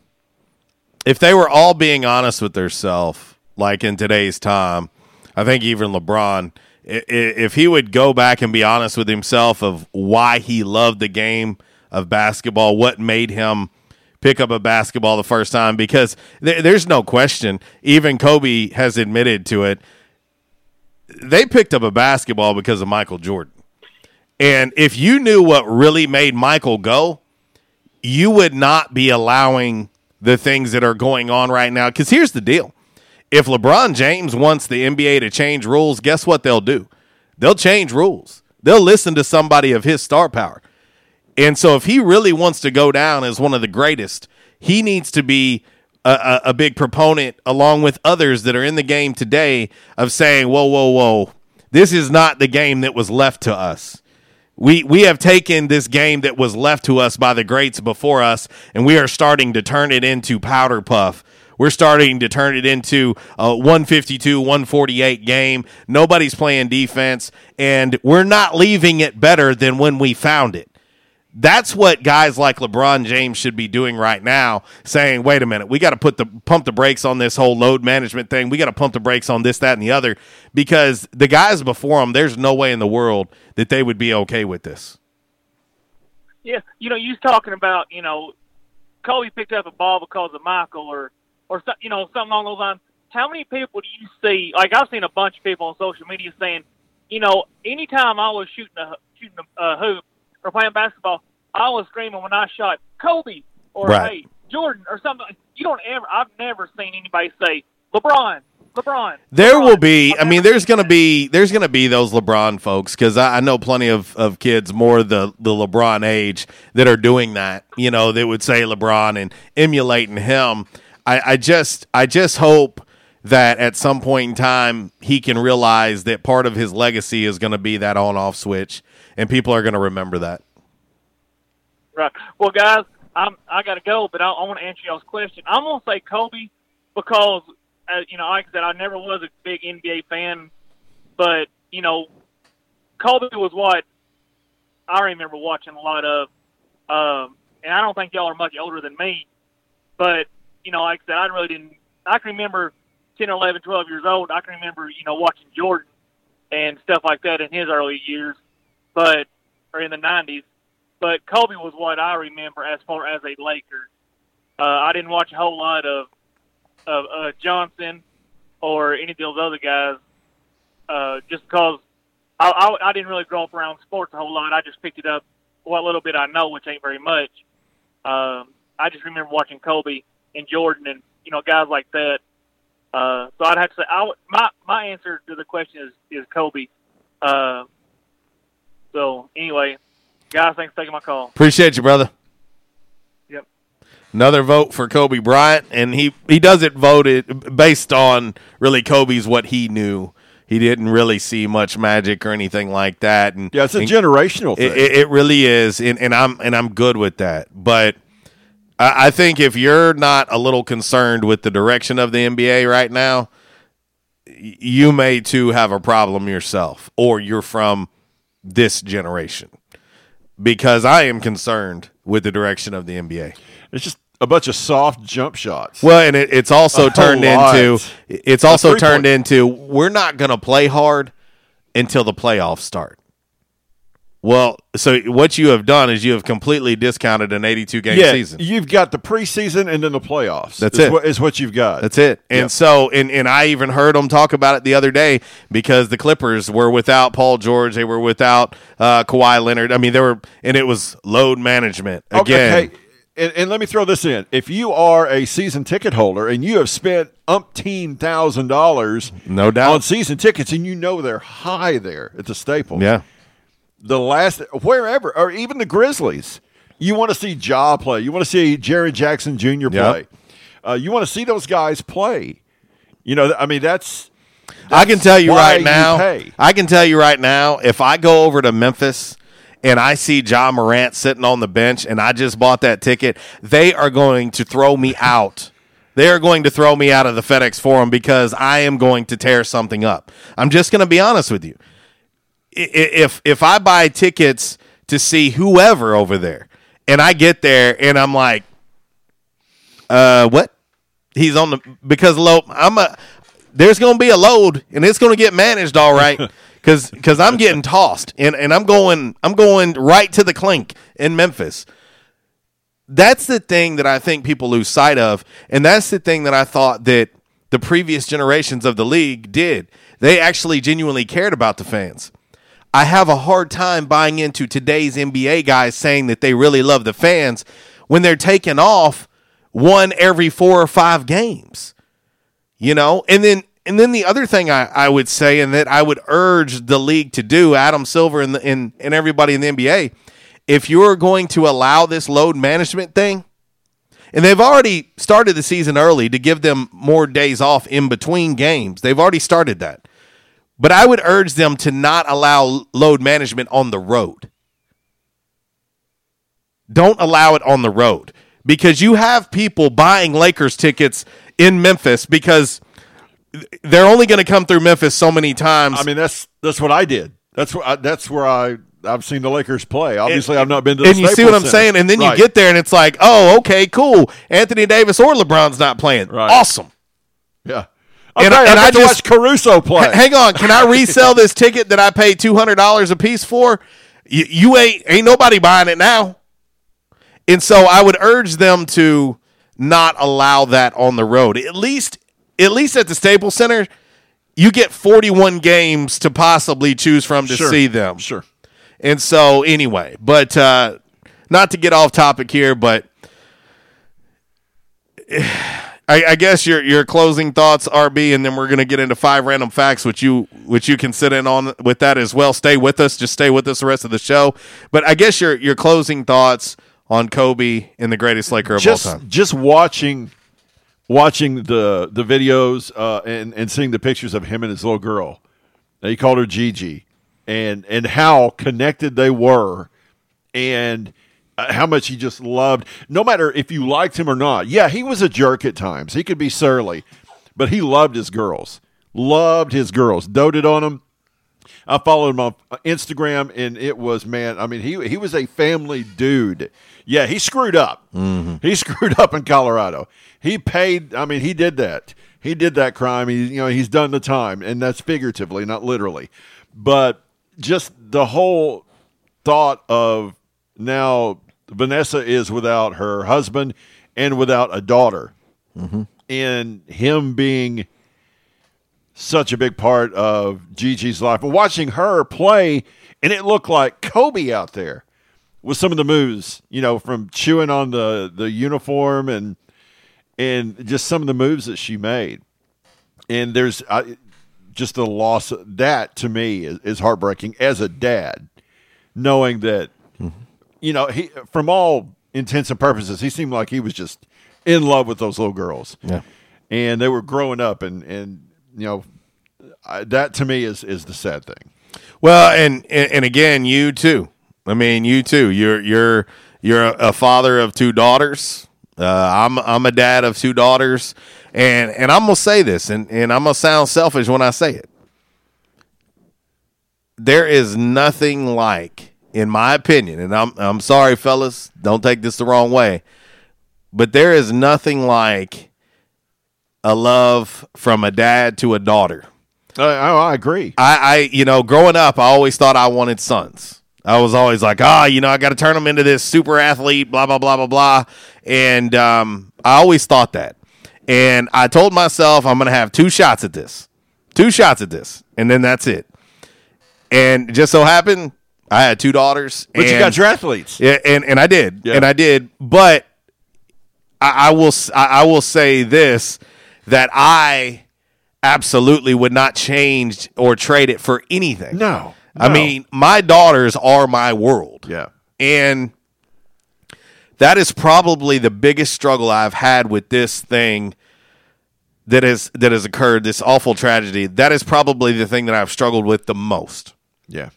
if they were all being honest with themselves, like in today's time, I think even LeBron, if he would go back and be honest with himself of why he loved the game of basketball, what made him pick up a basketball the first time, because there, there's no question, even Kobe has admitted to it. They picked up a basketball because of Michael Jordan. And if you knew what really made Michael go, you would not be allowing the things that are going on right now. Because here's the deal if LeBron James wants the NBA to change rules, guess what they'll do? they'll change rules. They'll listen to somebody of his star power. And so if he really wants to go down as one of the greatest, he needs to be a, a, big proponent along with others that are in the game today of saying, whoa, whoa, whoa, this is not the game that was left to us. We we have taken this game that was left to us by the greats before us, and we are starting to turn it into powder puff. We're starting to turn it into a 152, 148 game. Nobody's playing defense, and we're not leaving it better than when we found it. That's what guys like LeBron James should be doing right now, saying, wait a minute, we got to put the pump the brakes on this whole load management thing. We got to pump the brakes on this, that, and the other, because the guys before them, there's no way in the world that they would be okay with this. Yeah, you know, you was talking about, you know, Kobe picked up a ball because of Michael or, or you know, something along those lines. How many people do you see? Like I've seen a bunch of people on social media saying, you know, anytime I was shooting a shooting a, a hoop or playing basketball, I was screaming when I shot Kobe or Right. hey Jordan or something. You don't ever. I've never seen anybody say LeBron, LeBron. There will be. I mean, there's going to be there's going to be those LeBron folks because I, I know plenty of, of kids more the the LeBron age that are doing that. You know, they would say LeBron and emulating him. I, I just I just hope that at some point in time he can realize that part of his legacy is going to be that on off switch, and people are going to remember that. Right. Well, guys, I'm I got to go, but I, I want to answer y'all's question. I'm gonna say Kobe because uh, you know, like I said, I never was a big NBA fan, but you know, Kobe was what I remember watching a lot of, um, and I don't think y'all are much older than me, but you know, like I said, I really didn't. I can remember 10 11, 12 years old. I can remember you know watching Jordan and stuff like that in his early years, but or in the 90s but Kobe was what I remember as far as a Laker. Uh, I didn't watch a whole lot of of uh, Johnson or any of those other guys, uh, just because I, I, I didn't really grow up around sports a whole lot. I just picked it up what little bit I know, which ain't very much. Um, I just remember watching Kobe and Jordan and you know guys like that. Uh, so I'd have to say I, my my answer to the question is is Kobe. Uh, so anyway, guys, thanks for taking my call. Appreciate you, brother. Yep. Another vote for Kobe Bryant, and he he doesn't vote it based on really Kobe's what he knew. He didn't really see much magic or anything like that. And Yeah, it's a and generational It, thing. it, it really is, and, and I'm and I'm good with that. But I, I think if you're not a little concerned with the direction of the NBA right now, you may too have a problem yourself, or you're from this generation. Because I am concerned with the direction of the NBA. It's just a bunch of soft jump shots. Well, and it, it's also A turned into it's also turned into we're not going to play hard until the playoffs start. Well, so what you have done is you have completely discounted an 82 game yeah, season. you've got the preseason and then the playoffs. That's is it. What, is what you've got. That's it. And Yep. so, and, and I even heard them talk about it the other day because the Clippers were without Paul George. They were without uh, Kawhi Leonard. I mean, they were, and it was load management again. Okay, and, and let me throw this in. If you are a season ticket holder and you have spent umpteen thousand dollars No doubt. on season tickets and you know they're high there at the staple. Yeah. The last wherever or even the Grizzlies. You want to see Ja play. You want to see Jaren Jackson Jr. play. Uh, you want to see those guys play. You know, I mean that's I can tell you right now. pay. I can tell you right now. If I go over to Memphis and I see Ja Morant sitting on the bench and I just bought that ticket, they are going to throw me out. They are going to throw me out of the FedEx Forum because I am going to tear something up. I'm just going to be honest with you. If if I buy tickets to see whoever over there, and I get there and I'm like, uh, what? He's on the because low. I'm a. There's going to be a load, and it's going to get managed all right. [laughs] Because because I'm getting tossed, and, and I'm going I'm going right to the clink in Memphis. That's the thing that I think people lose sight of, and that's the thing that I thought that the previous generations of the league did. They actually genuinely cared about the fans. I have a hard time buying into today's NBA guys saying that they really love the fans when they're taking off one every four or five games. You know, and then and then the other thing I, I would say, and that I would urge the league to do, Adam Silver and, the, and and everybody in the NBA, if you're going to allow this load management thing, and they've already started the season early to give them more days off in between games. They've already started that. But I would urge them to not allow load management on the road. Don't allow it on the road because you have people buying Lakers tickets in Memphis because they're only going to come through Memphis so many times. I mean, that's that's what I did. That's where I, that's where I I've seen the Lakers play. Obviously, I've not been to. the and you see what I'm Center. saying? And then Right. you get there and it's like, oh, okay, cool. Anthony Davis or LeBron's not playing. Awesome. Yeah. And, Okay, I, I and I to just Caruso play. Hang on, can I resell this ticket that I paid two hundred dollars a piece for? You, you ain't ain't nobody buying it now. And so I would urge them to not allow that on the road. At least at least at the Staples Center, you get 41 games to possibly choose from to Sure. see them. Sure. And so anyway, but uh not to get off topic here, but [sighs] I, I guess your your closing thoughts, RB, and then we're gonna get into five random facts, which you which you can sit in on with that as well. Stay with us, just stay with us the rest of the show. But I guess your your closing thoughts on Kobe and the greatest Laker of just all time. just watching watching the the videos uh, and and seeing the pictures of him and his little girl. Now, He called her Gigi, and and how connected they were, and Uh, how much he just loved. No matter if you liked him or not. Yeah, he was a jerk at times. He could be surly, but he loved his girls. Loved his girls. Doted on them. I followed him on Instagram, and it was man. I mean, he he was a family dude. Yeah, he screwed up. Mm-hmm. He [laughs] screwed up in Colorado. He paid. I mean, he did that. He did that crime. He you know he's done the time, and that's figuratively, not literally. But just the whole thought of now Vanessa is without her husband and without a daughter, mm-hmm. and him being such a big part of Gigi's life. And watching her play, and it looked like Kobe out there with some of the moves, you know, from chewing on the the uniform and and just some of the moves that she made. And there's I, just the loss that to me is, is heartbreaking as a dad, knowing that mm-hmm. You know he from all intents and purposes he seemed like he was just in love with those little girls. Yeah. and they were growing up, and and you know I, that to me is is the sad thing. Well, and, and and again, you too. I mean, you too. You're you're you're a father of two daughters. Uh, I'm I'm a dad of two daughters, and and I'm gonna say this, and and I'm gonna sound selfish when I say it. There is nothing like, in my opinion, and I'm I'm sorry, fellas, don't take this the wrong way, but there is nothing like a love from a dad to a daughter. I, I, I agree. I, I, you know, growing up, I always thought I wanted sons. I was always like, ah, you know, I got to turn them into this super athlete, blah blah blah blah blah, and um, I always thought that. And I told myself I'm going to have two shots at this, two shots at this, and then that's it. And just so happened, I had two daughters. But you got your athletes. yeah, and and I did, Yeah. and I did, but I, I will I, I will say this that I absolutely would not change or trade it for anything. No, I mean my daughters are my world. Yeah, and that is probably the biggest struggle I've had with this thing that has that has occurred. This awful tragedy. That is probably the thing that I've struggled with the most Yeah.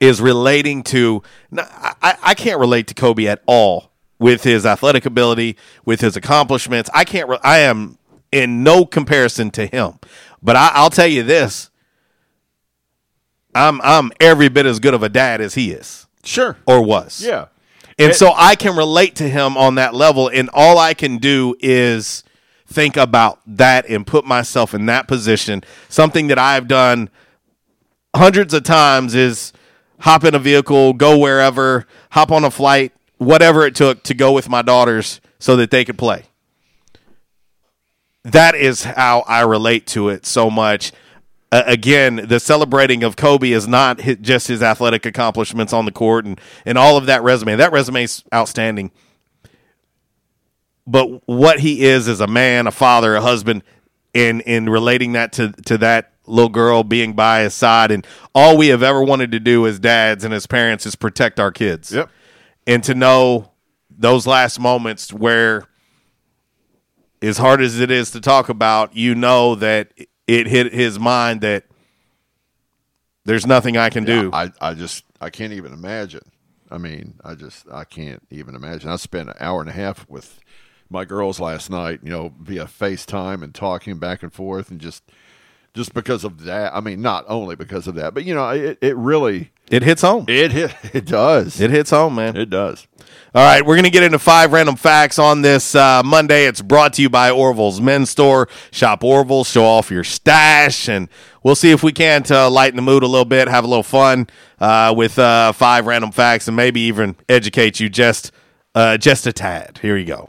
Is relating to I, I can't relate to Kobe at all with his athletic ability, with his accomplishments. I can't. Re- I am in no comparison to him. But I, I'll tell you this: I'm I'm every bit as good of a dad as he is. Sure, or was. Yeah. And It- so I can relate to him on that level, and all I can do is think about that and put myself in that position. Something that I've done hundreds of times is hop in a vehicle, go wherever, hop on a flight, whatever it took to go with my daughters so that they could play. That is how I relate to it so much. Uh, again, the celebrating of Kobe is not hi just his athletic accomplishments on the court and, and all of that resume. That resume is outstanding. But what he is as a man, a father, a husband, in in relating that to to that little girl being by his side, and all we have ever wanted to do as dads and as parents is protect our kids. Yep. And to know those last moments where, as hard as it is to talk about, you know that it hit his mind that there's nothing I can do. I, I just I can't even imagine. I mean, I just I can't even imagine. I spent an hour and a half with my girls last night, you know, via FaceTime and talking back and forth and just just because of that. I mean, not only because of that, but you know, it, it really It hits home. it hit it does. It hits home, man. It does. All right, we're going to get into five random facts on this uh, Monday. It's brought to you by Orville's Men's Store. Shop Orville, show off your stash, and we'll see if we can to lighten the mood a little bit, have a little fun uh, with uh, five random facts, and maybe even educate you just uh, just a tad. Here you go.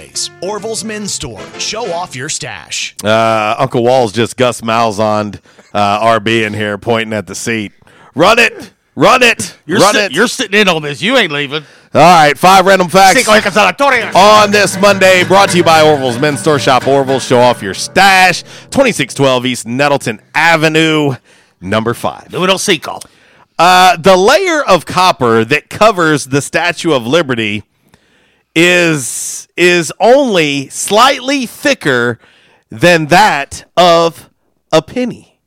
Orville's Men's Store. Show off your stash. Uh, Uncle Wall's just Gus Malzahn, uh, RB in here, pointing at the seat. Run it, run it, You're, run sit- it. you're sitting in on this. You ain't leaving. All right, five random facts on this Monday. Brought to you by Orville's Men's Store. Shop Orville. Show off your stash. Twenty six twelve East Nettleton Avenue. Number five. Numero cinco. Uh, the layer of copper that covers the Statue of Liberty is is only slightly thicker than that of a penny.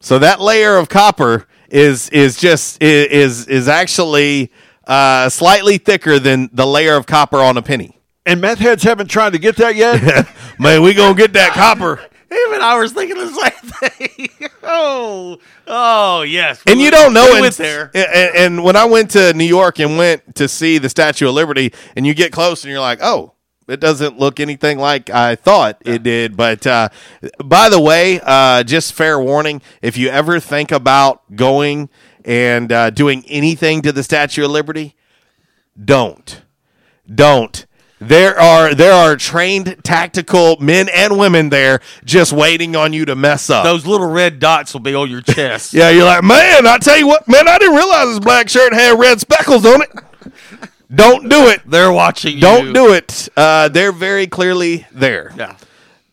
So that layer of copper is is just is is actually uh, slightly thicker than the layer of copper on a penny. And meth heads haven't tried to get that yet. [laughs] Man, we gonna get that copper. Even I was thinking the same thing. [laughs] oh, oh yes. and you don't know we it. went there. And, and when I went to New York and went to see the Statue of Liberty, and you get close and you're like, oh, it doesn't look anything like I thought it did. But uh, by the way, uh, just fair warning: if you ever think about going and uh, doing anything to the Statue of Liberty, don't, don't. There are there are trained tactical men and women there just waiting on you to mess up. Those little red dots will be on your chest. [laughs] Yeah, you're like, man, I tell you what, man, I didn't realize this black shirt had red speckles on it. Don't do it. They're watching you. Don't do it. Uh, they're very clearly there. Yeah.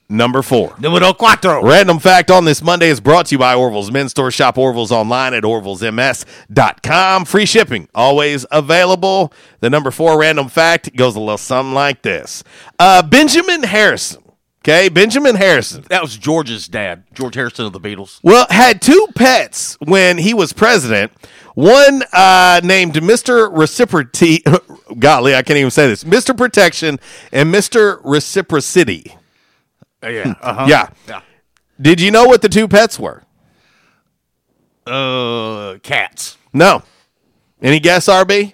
Number four. Numero cuatro. Random fact on this Monday is brought to you by Orville's Men's Store. Shop Orville's online at orvillesms.com. Free shipping, always available. The number four random fact goes a little something like this uh, Benjamin Harrison. Okay, Benjamin Harrison. That was George's dad, George Harrison of the Beatles. Well, had two pets when he was president. One uh, named Mr. Reciprocity. [laughs] Golly, I can't even say this. Mr. Protection and Mr. Reciprocity. Uh, yeah. [laughs] Uh-huh. Yeah. Yeah. Did you know what the two pets were? Uh, cats. No. Any guess, RB?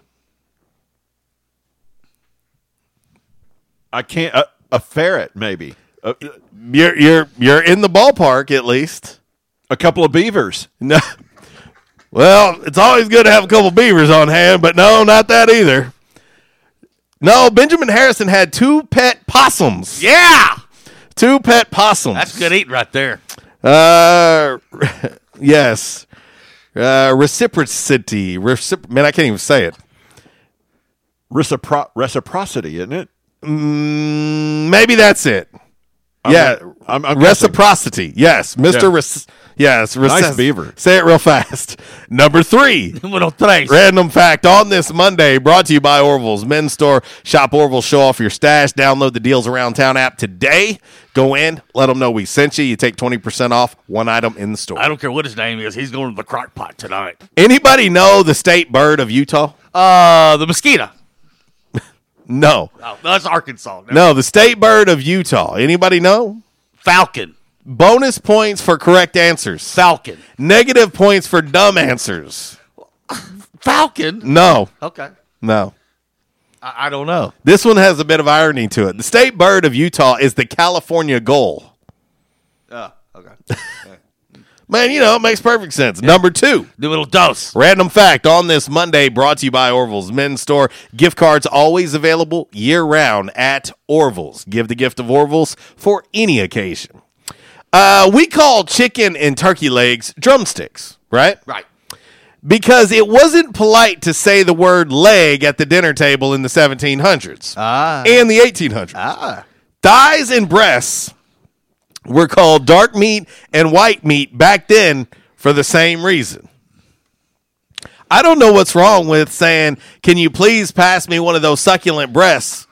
I can't. A, a ferret, maybe. A, You're you're you're in the ballpark at least. a couple of beavers. No. Well, it's always good to have a couple of beavers on hand, but no, not that either. No, Benjamin Harrison had two pet possums. Yeah. Two pet possums. That's good eating right there. Uh, [laughs] yes. Uh, reciprocity. Recipro- Man, I can't even say it. Recipro- reciprocity, isn't it? Mm, maybe that's it. I'm- yeah, I'm- I'm guessing. reciprocity. Yes, Mister. Yeah. Rec- yes, Nice recess- beaver. Say it real fast. Number three. [laughs] Numero tres. Random fact on this Monday, brought to you by Orville's Men's Store. Shop Orville, show off your stash. Download the Deals Around Town app today. Go in, let them know we sent you. You take 20% off one item in the store. I don't care what his name is. He's going to the crock pot tonight. Anybody know the state bird of Utah? Uh, the mosquito. [laughs] No. Oh, that's Arkansas. No. No, the state bird of Utah. Anybody know? Falcon. Bonus points for correct answers. Falcon. Negative points for dumb answers. Falcon. No. Okay. No. I, I don't know. This one has a bit of irony to it. The state bird of Utah is the California gull. Oh, okay. [laughs] Man, you know, it makes perfect sense. Number two. The little dose. Random fact on this Monday brought to you by Orville's Men's Store. Gift cards always available year round at Orville's. Give the gift of Orville's for any occasion. Uh, we call chicken and turkey legs drumsticks, right? Right. Because it wasn't polite to say the word leg at the dinner table in the 1700s Ah. and the 1800s. Ah. Thighs and breasts were called dark meat and white meat back then for the same reason. I don't know what's wrong with saying, "Can you please pass me one of those succulent breasts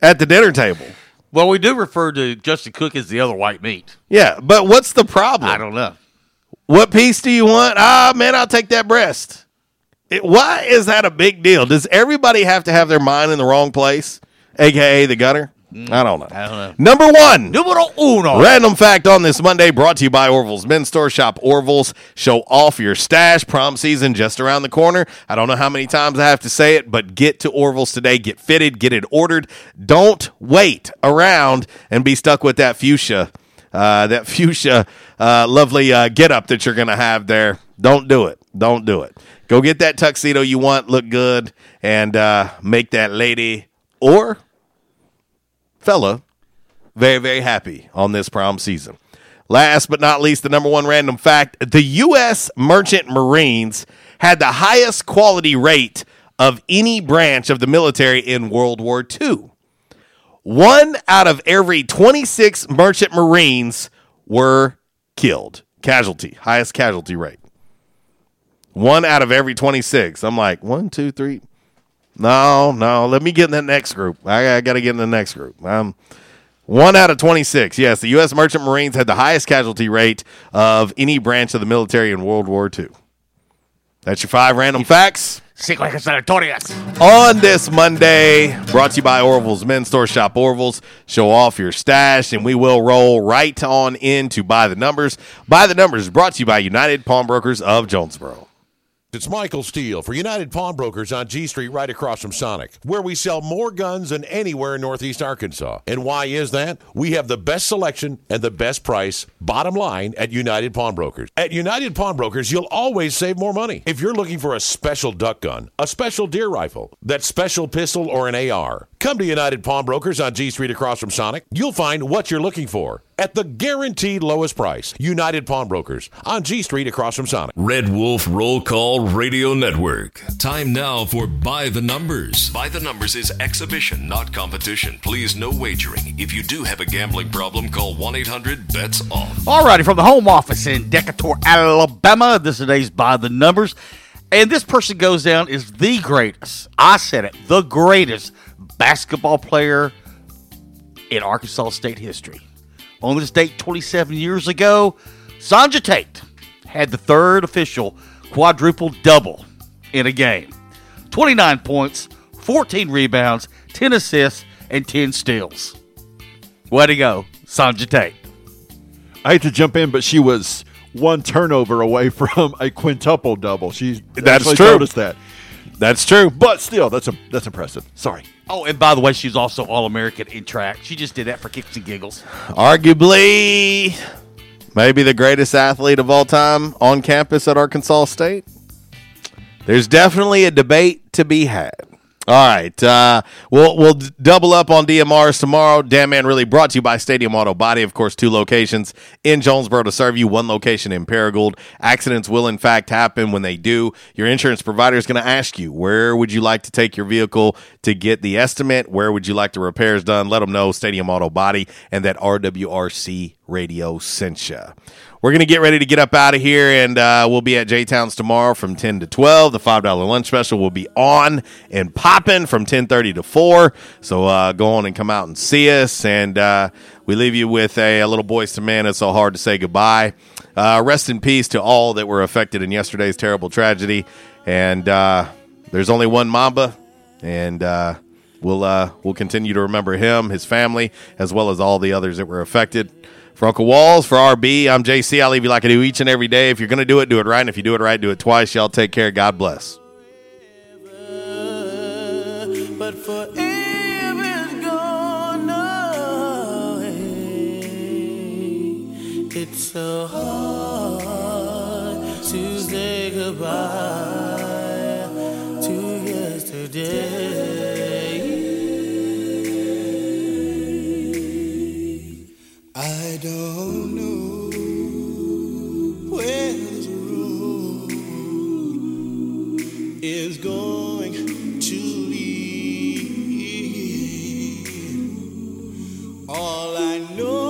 at the dinner table?" Well, we do refer to Justin Cook as the other white meat. Yeah, but what's the problem? I don't know. What piece do you want? Ah, man, I'll take that breast. It, why is that a big deal? Does everybody have to have their mind in the wrong place, aka the gutter? I don't know. I don't know. Number one. Numero uno. Random fact on this Monday brought to you by Orville's Men's Store. Shop Orville's. Show off your stash. Prom season just around the corner. I don't know how many times I have to say it, but get to Orville's today. Get fitted. Get it ordered. Don't wait around and be stuck with that fuchsia, uh, that fuchsia, uh, lovely uh, get up that you're going to have there. Don't do it. Don't do it. Go get that tuxedo you want. Look good and uh, make that lady or fella very, very happy on this prom season. Last but not least, the number one random fact the U.S. Merchant Marines had the highest quality rate of any branch of the military in World War II. One out of every 26 merchant Marines were killed. Casualty, highest casualty rate. One out of every 26. I'm like, one, two, three. No, no. Let me get in the next group. I, I got to get in the next group. Um, one out of 26. Yes, the U.S. Merchant Marines had the highest casualty rate of any branch of the military in World War II. That's your five random facts. On this Monday, brought to you by Orville's Men's Store. Shop Orville's, show off your stash, and we will roll right on in to By the Numbers. By the Numbers brought to you by United Pawnbrokers of Jonesboro. It's Michael Steele for United Pawnbrokers on G Street right across from Sonic, where we sell more guns than anywhere in Northeast Arkansas. And why is that? We have the best selection and the best price, bottom line, at United Pawnbrokers. At United Pawnbrokers, you'll always save more money. If you're looking for a special duck gun, a special deer rifle, that special pistol, or an AR, come to United Pawnbrokers on G Street across from Sonic. You'll find what you're looking for at the guaranteed lowest price. United Pawnbrokers on G Street across from Sonic. Red Wolf Roll Call Radio Network. Time now for By the Numbers. By the Numbers is exhibition, not competition. Please, no wagering. If you do have a gambling problem, call 1 800 BETS OFF. Alrighty, from the home office in Decatur, Alabama, this is today's By the Numbers. And this person goes down is the greatest. I said it, the greatest basketball player in Arkansas State history. On this date 27 years ago, Sonja Tate had the third official quadruple double in a game 29 points, 14 rebounds, 10 assists, and 10 steals. Way to go, Sonja Tate. I hate to jump in, but she was one turnover away [laughs] from a quintuple double. She That's true. us that. That's true. But still, that's a, that's impressive. Sorry. Oh, and by the way, she's also All American in track. She just did that for kicks and giggles. Arguably, maybe the greatest athlete of all time on campus at Arkansas State. There's definitely a debate to be had. All right, uh, we'll we'll double up on DMRs tomorrow. Damn man, really brought to you by Stadium Auto Body. Of course, two locations in Jonesboro to serve you. One location in Paragould. Accidents will in fact happen. When they do, your insurance provider is going to ask you where would you like to take your vehicle to get the estimate. Where would you like the repairs done? Let them know. Stadium Auto Body and that RWRC radio sent you. We're going to get ready to get up out of here, and uh, we'll be at J Towns tomorrow from 10 to 12. The $5 lunch special will be on and popping from 10.30 to 4. So uh, go on and come out and see us. And uh, we leave you with a, a little Boyz II Men. It's so hard to say goodbye. Uh, rest in peace to all that were affected in yesterday's terrible tragedy. And uh, there's only one Mamba, and uh, we'll, we'll continue to remember him, his family, as well as all the others that were affected. For Uncle Walls, for RB, I'm JC. I'll leave you like I do each and every day. If you're going to do it, do it right. And if you do it right, do it twice. Y'all take care. God bless. It's so hard to say goodbye to yesterday. Is going to lead. All I know